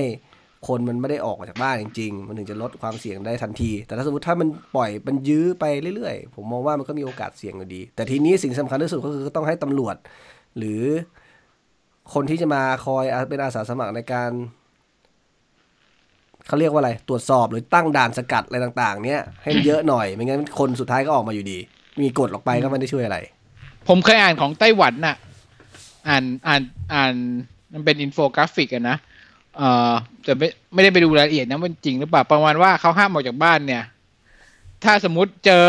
คนมันไม่ได้ออกมาจากบ้านจริงๆ มันถึงจะลดความเสี่ยงได้ทันที แต่ถ้าสมมติถ้ามันปล่อยมันยื้อไปเรื่อยๆ ผมมองว่ามันก็มีโอกาสเสี่ยงอยู่ดี แต่ทีนี้สิ่งสำคัญที่สุดก็คือต้องให้ตำรวจ หรือคนที่จะมาคอยเป็นอาสาสมัครในการเขาเรียกว่าอะไร ตรวจสอบหรือตั้งด่านสกัดอะไรต่าง ๆ เนี้ยให้มันเยอะหน่อย ไม่งั้นคนสุดท้ายก็ออกมาอยู่ดี มีกฎออกไปก็ไม่ได้ช่วยอะไร ผมเคยอ่านของไต้หวันน่ะ อ่านอ่านอ่านมันเป็นอินโฟกราฟิกอะนะ เอ่อแต่ไม่ไม่ได้ไปดูรายละเอียดนะมันจริงหรือเปล่าประมาณว่าเขาห้ามออกจากบ้านเนี่ย ถ้าสมมุติเจอ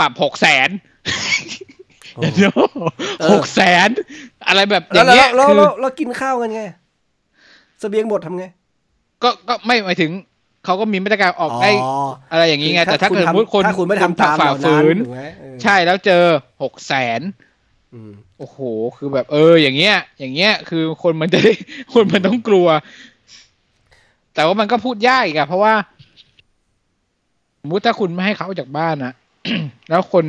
ปรับหกแสนโอ้หกแสนอะไรแบบอแล้วย่างเราเงี้ยเราคือเราเรากินข้าวกันไงเสบียงหมดทำไง ก็ก็ไม่หมายถึงเขาก็มีมาตรการออกได้อ๋ออะไรอย่างนี้ไง แต่ถ้าเกิดสมมติคนถ้าคุณไม่ทำตามฝ่าเหล่าฝืนั้นนถูกไหมเออใช่แล้วเจอหกแสนอืม โอ้โห คือแบบเออ อย่างเงี้ย อย่างเงี้ย คือคนมันจะได้ คนมันต้องกลัว แต่ว่ามันก็พูดยากอีกอะเพราะว่าสมมติถ้าคุณไม่ให้เขาออกจากบ้านนะแล้วคน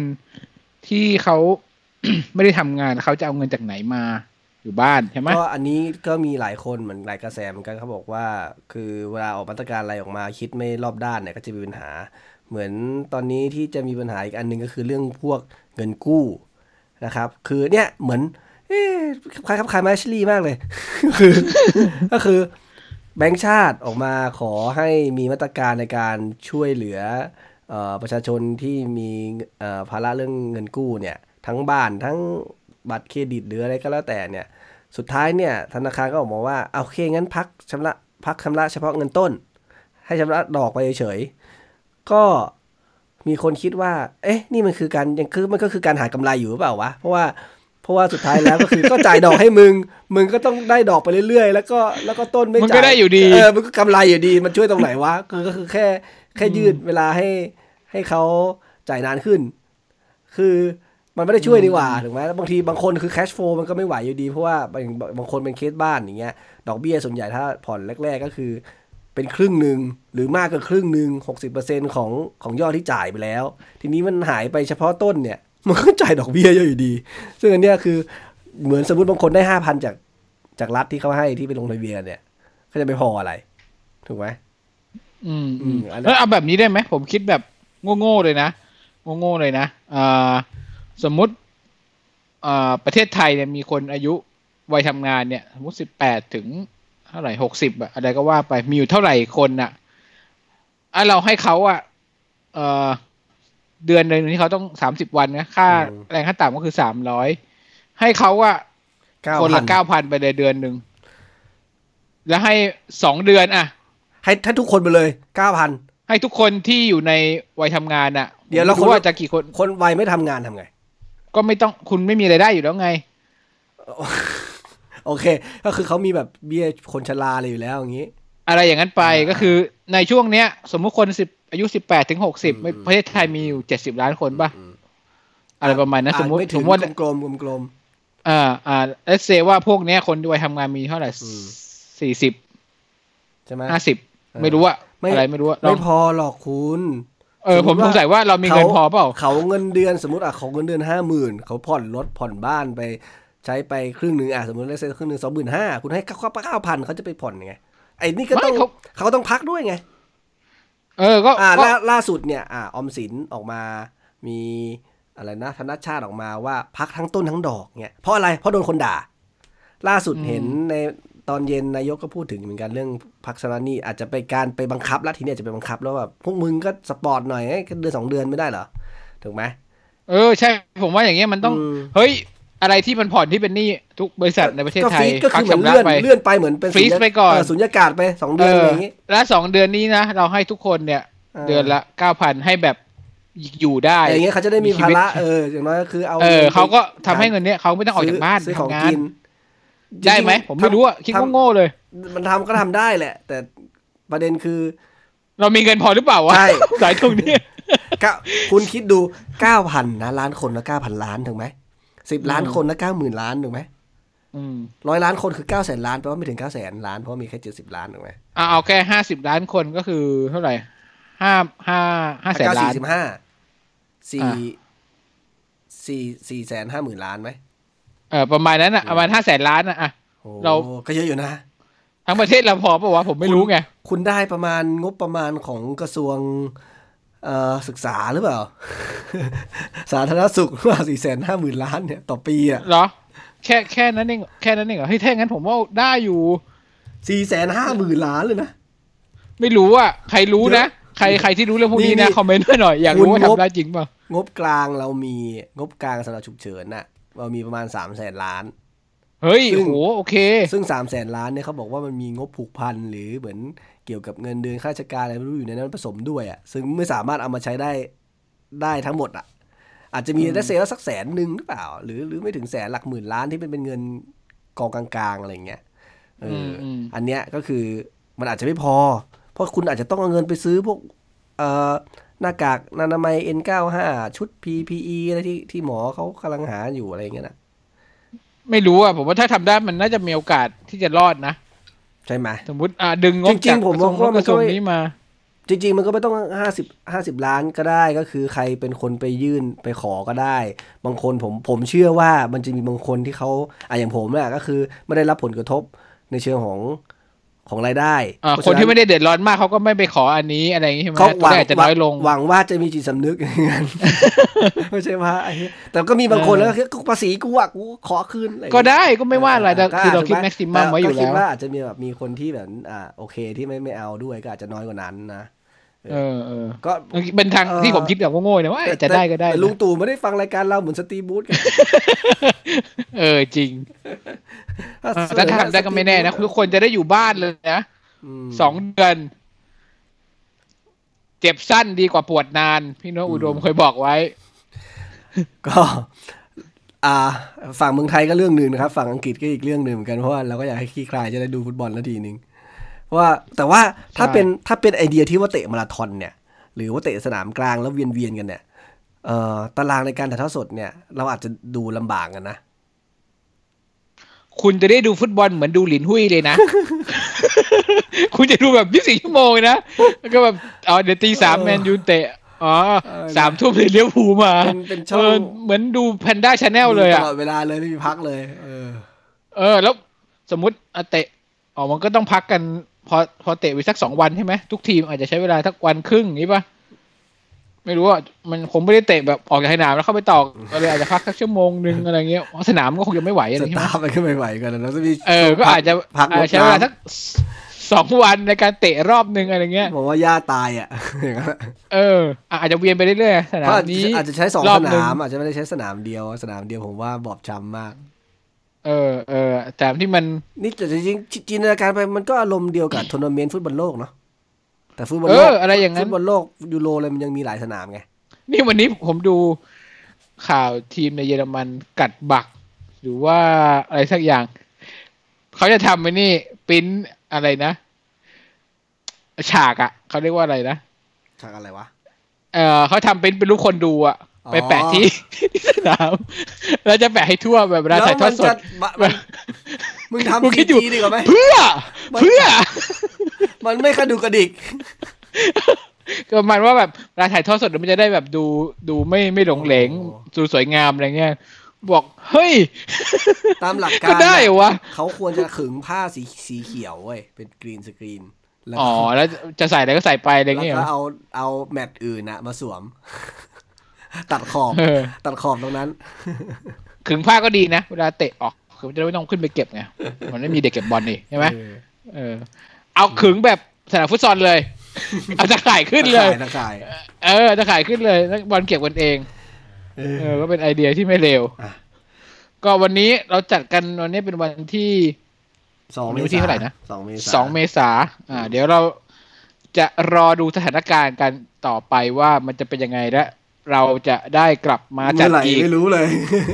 ที่เขาไม่ได้ทำงานเขาจะเอาเงินจากไหนมาอยู่บ้านใช่ไหมก็อันนี้ก็มีหลายคนเหมือนหลายกระแสเหมือนกันเขาบอกว่า คือเวลาออกมาตรการอะไรออกมาคิดไม่รอบด้านเนี่ยก็จะมีปัญหา เหมือนตอนนี้ที่จะมีปัญหาอีกอันหนึ่งก็คือเรื่องพวกเงินกู้ นะครับ คือเนี่ยเหมือนคล้ายครับคล้ายมาชลีมากเลย คือก็คือแบงก์ชาติออกมาขอให้มีมาตรการในการช่วยเหลืออประชาชนที่มีภาระเรื่องเงินกู้เนี่ย ทั้งบ้านทั้งบัตรเครดิตหรืออะไรก็แล้วแต่เนี่ย สุดท้ายเนี่ย ธนาคารก็ออกมาว่าเอาเคงั้นพักชำระพักชำระเฉพาะเงินต้น ให้ชำระดอกไปเฉยก็ มีคนคิดว่า เอ๊ะ นี่มันคือการยังคือมันก็คือการหากำไรอยู่หรือเปล่าวะ เพราะว่า เพราะว่าสุดท้ายแล้วก็คือก็จ่ายดอกให้มึง มึงก็ต้องได้ดอกไปเรื่อยๆ แล้วก็แล้วก็ต้นไม่มันจ่ายก็ได้อยู่ดี เออมันก็กำไรอยู่ดี มันช่วยตรงไหนวะ คือก็คือแค่แค่ยืดเวลาให้ให้เขาจ่ายนานขึ้น คือมันไม่ได้ช่วยดีกว่าถูกไหมบางทีบางคนคือ cash flow มันก็ไม่ไหวอยู่ดี เพราะว่าบางบางคนเป็นเคสบ้านอย่างเงี้ย ดอกเบี้ยส่วนใหญ่ถ้าผ่อนแรก ๆ ก็คือ เป็นครึ่งหนึ่งหรือมากกว่าครึ่งหนึ่งหกสิบเปอร์เซ็นของของยอดที่จ่ายไปแล้ว ทีนี้มันหายไปเฉพาะต้นเนี่ย มันก็จ่ายดอกเบี้ยเยอะอยู่ดี ซึ่งอันเนี้ยคือเหมือนสมมติบางคนได้ห้าพันจากจากรัฐที่เขาให้ที่ไปลงทะเบียนเนี่ยก็จะไม่พออะไร ถูกไหมอืมอือืมมอันนั้นแล้วเอาแบบนี้ได้ไหมผมคิดแบบโง่ๆเลยนะโง่ๆเลยนะอ่าสมมุติอ่าประเทศไทยเนี่ยมีคนอายุวัยทำงานเนี่ย สมมติสิบแปดถึง เท่าไหร่หกสิบอะอะไรก็ว่าไปมีอยู่เท่าไหร่คนอะอะเราให้เขาอะเอ่อเดือนหนึ่งที่เขาต้องสามสิบวันนะค่าแรงขั้นต่ำก็คือสามร้อยให้เขาอะเก้าคนพัละนเก้าพันไปเลยเดือนหนึ่งแล้วให้สองเดือนอะให้ถ้าทุกคนไปเลยเก้าพันให้ทุกคนที่อยู่ในวัยทำงานอะเดี๋ยวแล้วผมไม่คนรู้ว่าจะกี่คนคนวัยไม่ทำงานทำไง ก็ไม่ต้องคุณไม่มีรายได้อยู่แล้วไง โอเค ก็คือเขามีแบบเบี้ยคนชราอะไรอยู่แล้วอย่างนี้ อะไรอย่างนั้นไปอ่าก็คือในช่วงเนี้ย สมมุติคนสิบอายุสิบแปดถึงหกสิบอืมประเทศไทยมีอยู่เจ็ดสิบล้านคนป่ะอืมอะไรประมาณนั้นสมมติอ่าไถึสงมมติกลมๆกลมอ่าอ่าเลสเซว่าพวกเนี้ยคนวัยทำงานมีเท่าไหร่อืมสี่สิบๆใช่ไหมห้าสิบเออไม่รู้ว่าไม่อะไรไม่รู้ว่าลอไม่งพอหรอกคุณเออผมสมมุติสว่างสัยว่าเรามีเงินพอเปล่าเขาเงินเดือนสมมติอะเขาเงินเดือนห้าหมื่นเขาผ่อนรถผ่อนบ้านไป ใช้ไปครึ่งหนึ่งอะสมมติเลเซครึ่งหนึ่งสองหมื่นห้าคุณให้เขาเก้าพันเขาจะไปผ่อนยังไงไอ้นี่ก็ต้องไม่เขาเขาก็ต้องพักด้วยไง เออก็อ่าก็ล่าล่าสุดเนี่ย อ่าออมสินออกมามีอะไรนะธนชาติออกมาว่าพักทั้งต้นทั้งดอกเนี่ยเพราะอะไรเพราะโดนคนด่า ล่าสุดเห็นในตอนเย็นนายกก็พูดถึงเหมือนกันเรื่องพักชำระหนี้อาจจะไปการไปบังคับแล้วทีนี้อาจจะไปบังคับแล้วแบบพวกมึงก็สปอร์ตหน่อยเอ้ยเดือนสองเดือนไม่ได้เหรอถูกไหมเออใช่ผมว่าอย่างเงี้ยมันต้องอืมเฮ้ย อะไรที่มันผ่อนที่เป็นหนี้ทุกบริษัทในประเทศก็ไทฟรียดก็คือเหมือนพัชำระเลื่อนไปเลื่อนไปเหมือนเป็นฟรีซสุญญไปก่อนเสุญญากาศไปสองเดืเออนอะไรออย่างงี้ แล้วสองเดือนนี้นะ เราให้ทุกคนเนี่ยเออเดือนละเก้าพันให้แบบอยู่ได้แต่อย่างเงี้ยเขาจะได้มีมีชีภาวิตระเอออย่างน้อยก็คือเอาเอองินไปเขาก็ทำให้เงินเนี้ยเขาไม่ต้องออกจากบ้านซื้อของทำงากินนได้ไหมจงๆผมไม่รู้อะคิดทำโง่ๆเลย มันทำก็ทำได้แหละ แต่ประเด็นคือ เรามีเงินพอหรือเปล่าวะใช่สายตรงนี้เก้าคุณคิดดูเก้าพันนะล้านคนละเก้าพันล้านถูกไหม สิบล้านอืมคนละเก้าหมื่นล้านถูกไหมอืมร้อยล้านคนคือเก้าแสนล้านแปลว่าไม่ถึงเก้าแสนล้านเพราะว่ามีแค่เจ็ดสิบล้านถูกไหมเอาเอาแค่ห้าสิบล้านคนก็คือเท่าไหร่ห้าห้าห้าแสนเก้าล้าสี่นสิบห้าสี่อ่าสี่สี่แสนห้าหมื่นล้านไหมเออประมาณนั้นอะประมาณห้าแสนล้านอะอะโอ้เราก็เยอะอยู่นะ ทั้งประเทศเราพอปะวะผมไม่รู้ไง คุณได้ประมาณงบประมาณของกระทรวงเอ่อ ศึกษาหรือเปล่า สาธารณสุขว่าสี่แสนห้าหมื่นล้านเนี่ย ต่อปีอะเหรอ แค่แค่นั้นเองแค่นั้นเองเหรอเฮ้ยถ้างั้นผมว่าได้อยู่สี่แสนห้าหมื่นล้านเลยนะ ไม่รู้อะ ใครรู้นะ ใครใครที่รู้เรื่องพวกนี้นี่นะนี่คอมเมนต์มาหน่อย อยากรู้คุณว่างบทำได้จริงเปล่ะงบกลางเรามีงบกลางสำหรับฉุกเฉินน่ะ เรามีประมาณสามแสนล้าน เฮ้ยซึ่งโหโอเค ซึ่งสามแสนล้านเนี่ยเขาบอกว่ามันมีงบผูกพันหรือเหมือนเกี่ยวกับเงินเดือนข้าราชการอะไรไม่รู้อยู่ในนั้นผสมด้วยอะซึ่งไม่สามารถเอามาใช้ได้ได้ทั้งหมดอะ อาจจะมีได้เซลล์สักแสนหนึ่งหรือเปล่า หรือหรือไม่ถึงแสนหลักหมื่นล้านที่เป็นเป็นเงินกองกลางๆอะไรอย่างเงี้ยเอออมอันเนี้ยก็คือมันอาจจะไม่พอ เพราะคุณอาจจะต้องเอาเงินไปซื้อพวกเอ่อหน้ากากอนามัย N95 ชุด PPE อะไรที่ที่หมอเขากำลังหาอยู่อะไรอย่างเงี้ยนะ ไม่รู้อะผมว่าถ้าทำได้มันน่าจะมีโอกาสที่จะรอดนะ ใช่ไหมสมมติอ่าดึงงบจริงๆจากผมกระทรวงมองว่ามันกระทรวงก็ไม่นี้มา จริง ๆ มันก็ไม่ต้องห้าสิบห้าสิบล้านก็ได้ก็คือใครเป็นคนไปยื่นไปขอก็ได้ บางคนผมผมเชื่อว่ามันจะมีบางคนที่เขาอะอย่างผมเนี่ยก็คือไม่ได้รับผลกระทบในเชิงของ ของรายได้อ่าเพราะคนฉะที่ไม่ได้เดือดร้อนมากเขาก็ไม่ไปขออันนี้อะไรอย่างงี้ใช่ไหมเขาตัวเลขอาจจะน้อยลงหวังว่าจะมีจิตสำนึกอย่างนั้นไม่ใช่ว่าไอ้เหี้ยแต่ก็มีบางคนเออแล้วก็ภาษีกูอะกูขอคืนอะรอย่างก็เงี้ยได้ก็ไม่ว่าอะไรแต่ก็คือเราคิดถูกไหแม็กซิมัมไว้อยู่ก็คิแล้ดวว่าอาจจะมีแบบมีคนที่แบบอ่าโอเคที่ไม่ไม่เอาด้วยก็อาจจะน้อยกว่านั้นนะ เออเออก็เป็นทางเออที่ผมคิดแบบโง่ๆนะว่าจะได้ก็ได้แต่นะลุงตู่ไม่ได้ฟังรายการเราเหมือนสตีฟบูธกันเออจริงถ้าทำได้ก็ไม่แน่นะทุกคนจะได้อยู่บ้านเลยนะมสองเดือน เจ็บสั้นดีกว่าปวดนาน พี่โนตอุดมเคยบอกไว้ ก็ อ่า ฝั่งเมืองไทยก็เรื่องหนึ่งนะครับ ฝั่งอังกฤษก็อีกเรื่องหนึ่งเหมือนกันเพราะว่าเราก็อยากให้ขี้คลายจะได้ดูฟุตบอลนาทีหนึ่งเพราะ ว่าแต่ว่าถ้าใช่เป็นถ้าเป็นไอเดียที่ว่าเตะมาราธอนเนี่ย หรือว่าเตะสนามกลางแล้วเวียนเวียนๆกันเนี่ยเอ่อตารางในการถ่ายทอดสดเนี่ย เราอาจจะดูลำบากกันนะ คุณจะได้ดูฟุตบอลเหมือนดูหลินหุ้ยเลยนะ คุณจะดูแบบยี่สิบชั่วโมงนะแล้วก็แบบอ๋อเดี๋ยวตีสามเออแมนยูเตะอ๋อเออสามทุ่มเลยเลี้ยวภูลมาเป็นเป็นช่เอองอเหมือนดูแพนด้าชาแนลเลยตอะลอดเวลาเลยไม่มีพักเลย เออ เออ แล้วสมมติอะเตะอ๋อมันก็ต้องพักกัน พอพอเตะไปสักสองวันใช่ไหมทุกทีมอาจจะใช้เวลาสักวันครึ่งอย่างนี้ป่ะไม่รู้ว่ามันคงไม่ได้เตะแบบออกจากสนามแล้วเข้าไปต่ออะไรอาจจะพักสักชั่วโมงนึงอะไรเงี้ยเพราะสนามก็คงจะไม่ไหวอะไรสใช่ไหมตาร์มันก็ไม่ไหวกันแล้วจะมีเออก็อาจจะพักอาจจะใช้เวลาสักสองวันในการเตะรอบนึงอะไรเงี้ยผมว่าย่าตายอะอย่างนั้นอะเอออะอาจจะเวียนไปเรื่อยๆสนาเพราะมอาจจะนี้อาจจะใช้สองรอสบหนึ่งนามอาจจะไม่ได้ใช้สนามเดียว สนามเดียวผมว่าบอบช้ำมาก เออเออแต่ที่มันนี่แต่จริงๆจินตนาการไปมันก็อารมณ์เดียวกับทัวร์นาเมนต์ฟุตบอลโลกเนาะแต่ฟุตบอลเอโลอกอะไรอย่างนั้ฟุนตบอลโลกยูโรอะไรมันยังมีหลายสนามไงนี่วันนี้ผมดูข่าวทีมในเยอรมันกัดบัก หรือว่าอะไรสักอย่าง เขาจะทำไอ้นี่ปริ้นอะไรนะฉากอะ่ะเขาเรียกว่าอะไรนะฉากอะไรวะ เออเขาทำเป็นเป็นรูปคนดูอะ่ะอ๋อ ไปแปะที่ที่สนามแล้วจะแปะให้ทั่วแบบเวลาถ่ายทอดสจะดบะมันมึงมึงทำคิซีดอยู่จีดีกว่าไหมเพื่อมันเพื่อ มันไม่กระดูกกระดิกก็ประมันว่าแบบเวลาถ่ายทอดสดมันจะได้แบบดูดูไม่ไม่หลงเหลงโอ้ดูสวยงามอะไรเงี้ยบอกเฮ้ย ตามหลักก็การได้เหรอวะเขาควรจะขึงผ้าสีสีเขียวเว้ยเป็นกรีนสกรีนแล้วอ๋อแล้วจะใส่อะไรก็ใส่ไปอะไรแล้วเงี้ยเหรก็อเอาเอาแมตต์อื่นนะมาสวม ตัดขอบเออตัดขอบตรงนั้น ขึงผ้าก็ดีนะ เวลาเตะออกคือจะไม่ต้องขึ้นไปเก็บไงมันไม่มีเด็กเก็บบอลนี่ใช่ไหมเออ เออเอาขึงแบบสนามฟุตซอลเลยเอาตะข่ายขึ้นเลยตะข่ายเออตะข่ายขึ้นเลยแล้วบอลเก็บกันเองเออเออก็เป็นไอเดียที่ไม่เลวอะก็วันนี้เราจัดกันวันนี้เป็นวันที่สองเมวันษาที่เท่าไหร่นะสองเมษาสองเมษาอ่า เดี๋ยวเราจะรอดูสถานการณ์กันต่อไปว่ามันจะเป็นยังไงและ เราจะได้กลับมาจัเมื่ดอไหร่อีกไม่รู้เลย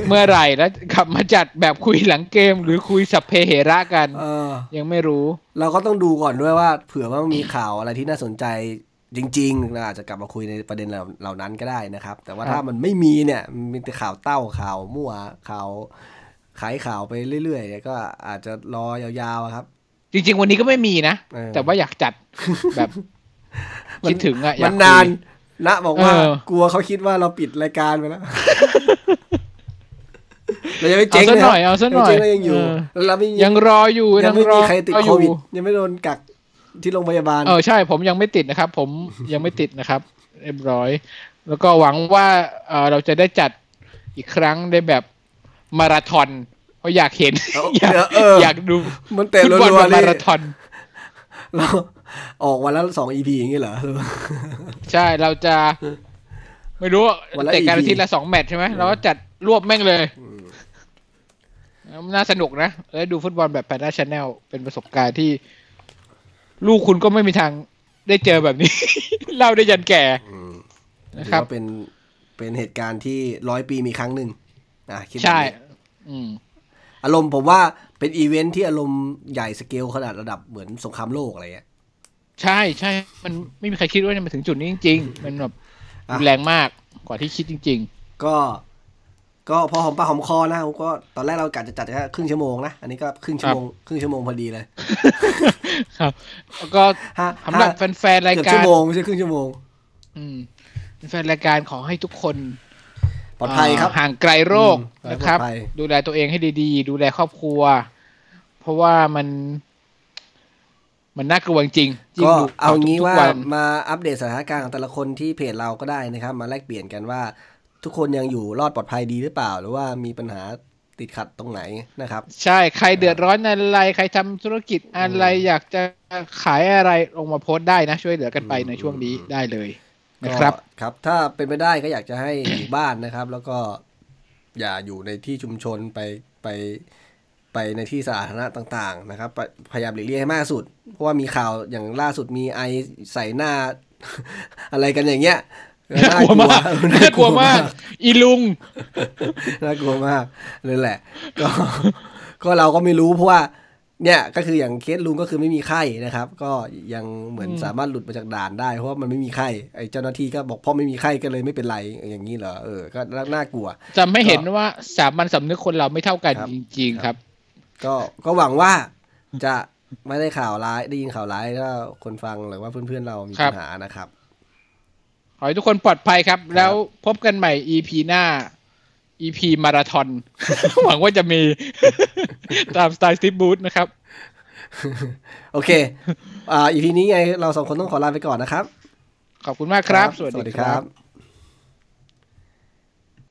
เมื่อไหร่แล้วกลับมาจัดแบบคุยหลังเกม หรือคุยสัพเพเหระกันเออยังไม่รู้ เราก็ต้องดูก่อนด้วยว่า เผื่อว่ามีข่าวอะไรที่น่าสนใจจริงๆเราอาจจะกลับมาคุยในประเด็นเหล่าเหล่านั้นก็ได้นะครับ แต่ว่าครับถ้ามันไม่มีเนี่ยมันมีแต่ข่าวเต้าข่าวมั่วข่าวขายข่าวไปเรื่อยๆเนี่ยก็อาจจะรอยาวๆอะครับ จริง ๆ วันนี้ก็ไม่มีนะเออแต่ว่าอยากจัดแบบมันคิดถึงอะอยามักนคุยนาน นะบอกว่าเออกลัวเขาคิดว่าเราปิดรายการไปแล้วเรายังไม่เอาเจ๊งซะเลยหน่อยเอาซะหน่อยเจ๊งแล้วยังอยู่เออแล้วเราไม่ยังรออยู่ยังไม่มีใครติดอโคยู่วิดยังไม่โดนกักที่โรงพยาบาลเออใช่ ผมยังไม่ติดนะครับ ผมยังไม่ติดนะครับเรียบร้อย แล้วก็หวังว่าเออเราจะได้จัดอีกครั้งในแบบมาราธอนเพราะอยากเห็นเอาอยากเอออยากดูมันเตะฟุตรับอลวแบบๆมานี่ราธอนเรา ออกวันละสองอีพีอย่างนี้เหรอ ใช่เราจะ ไม่รู้วันละเตะกัน EP อาทิตย์ละสองแมตช์ใช่ไหมเราก็จัดรวบแม่งเลยน่าสนุกนะแล้วดูฟุตบอลแบบแพนด้าชาแนลเป็นประสบการณ์ที่ ลูกคุณก็ไม่มีทางได้เจอแบบนี้ เล่าได้ยันแก่นะครับถือว่าเป็นเป็นเหตุการณ์ที่ร้อยปีมีครั้งหนึ่งอะคิดแบบใช่นี้อืมอารมณ์ผมว่าเป็นอีเวนท์ที่อารมณ์ใหญ่สเกลขนาดระดับเหมือนสงครามโลกอะไรเงี้ย ใช่ใช่ มันไม่มีใครคิดว่าจะมาถึงจุดนี้จริง ๆ มันแบบอะรุนแรงมากกว่าที่คิดจริงก็ ก็พอหอมปากหอมคอนะผมก็ตอนแรกเรากะจะจัดแค่ครึ่งชั่วโมงนะ อันนี้ก็ครึ่งชั่วโมงครึ่งชั่วโมงพอดีเลยๆครับ แล้วก็ฮะสำหรับฮะแฟนๆรายเกือบกาชั่รวโมงไม่ใช่ครึ่งชั่วโมง อืมแฟนๆรายการขอให้ทุกคนปลอดภัยครับเห่างไกลโรคอืมนะครับปลอดภัยดูแลตัวเองให้ดีๆ ดูแลครอบครัว เพราะว่ามัน มันน่ากลัวจริงๆยิ่งก็ดูเอางี้ทุกๆว่านมาอัปเดตสถานการณ์ของแต่ละคนที่เพจเราก็ได้นะครับ มาแลกเปลี่ยนกันว่า ทุกคนยังอยู่รอดปลอดภัยดีหรือเปล่า หรือว่ามีปัญหาติดขัดตรงไหนนะครับ ใช่ใครเดือดร้อนอะไร ใครทำธุรกิจอะไรอยากจะขายอะไรลงมาโพสต์ได้นะ ช่วยเหลือกันไปในช่วงนี้ได้เลยนะครับก็ครับ ถ้าเป็นไปได้ก็อยากจะให้อยู่บ้านนะครับ แล้วก็อย่าอยู่ในที่ชุมชนไปไป ไปในที่สาธารณะต่างๆนะครับ พยพยายามหลีกเลี่ยงให้มากที่สุด เพราะว่ามีข่าวอย่างล่าสุดมีไอใส่หน้า อะไรกันอย่างเงี้ยน่ากลัวมากน่ากลัวมาก อีลุงน่ากลัวมากนั่นแหละ ก็ก็เราก็ไม่รู้เพราะว่า เนี่ยก็คืออย่างเคสลุงก็คือไม่มีไข้นะครับ ก็ยังเหมือนอืมสามารถหลุดมาจากด่านได้เพราะว่ามันไม่มีไข้ไอ้เจ้าหน้าที่ก็บอกพ่อไม่มีไข้ก็เลยไม่เป็นไรอย่างนี้เหรอเออก็น่าน่ากลัว จะไม่เห็นว่าสามัญสำนึกคนเราไม่เท่ากันครับจริง ๆ ครับ ก็ก็หวังว่าจะไม่ได้ข่าวร้ายได้ยินข่าวร้ายถ้าคนฟังหรือว่าเพื่อนๆเรามีครับปัญหานะครับ ขอให้ทุกคนปลอดภัยครับ แล้วพบกันใหม่ EP หน้า EP มาราธอนหวังว่าจะมีตามสไตล์สตีฟบูธนะครับ โอเค อ่าอีพีนี้ไงเราสองคนต้องขอลาไปก่อนนะครับ ขอบคุณมากครับ สวัสดีครับ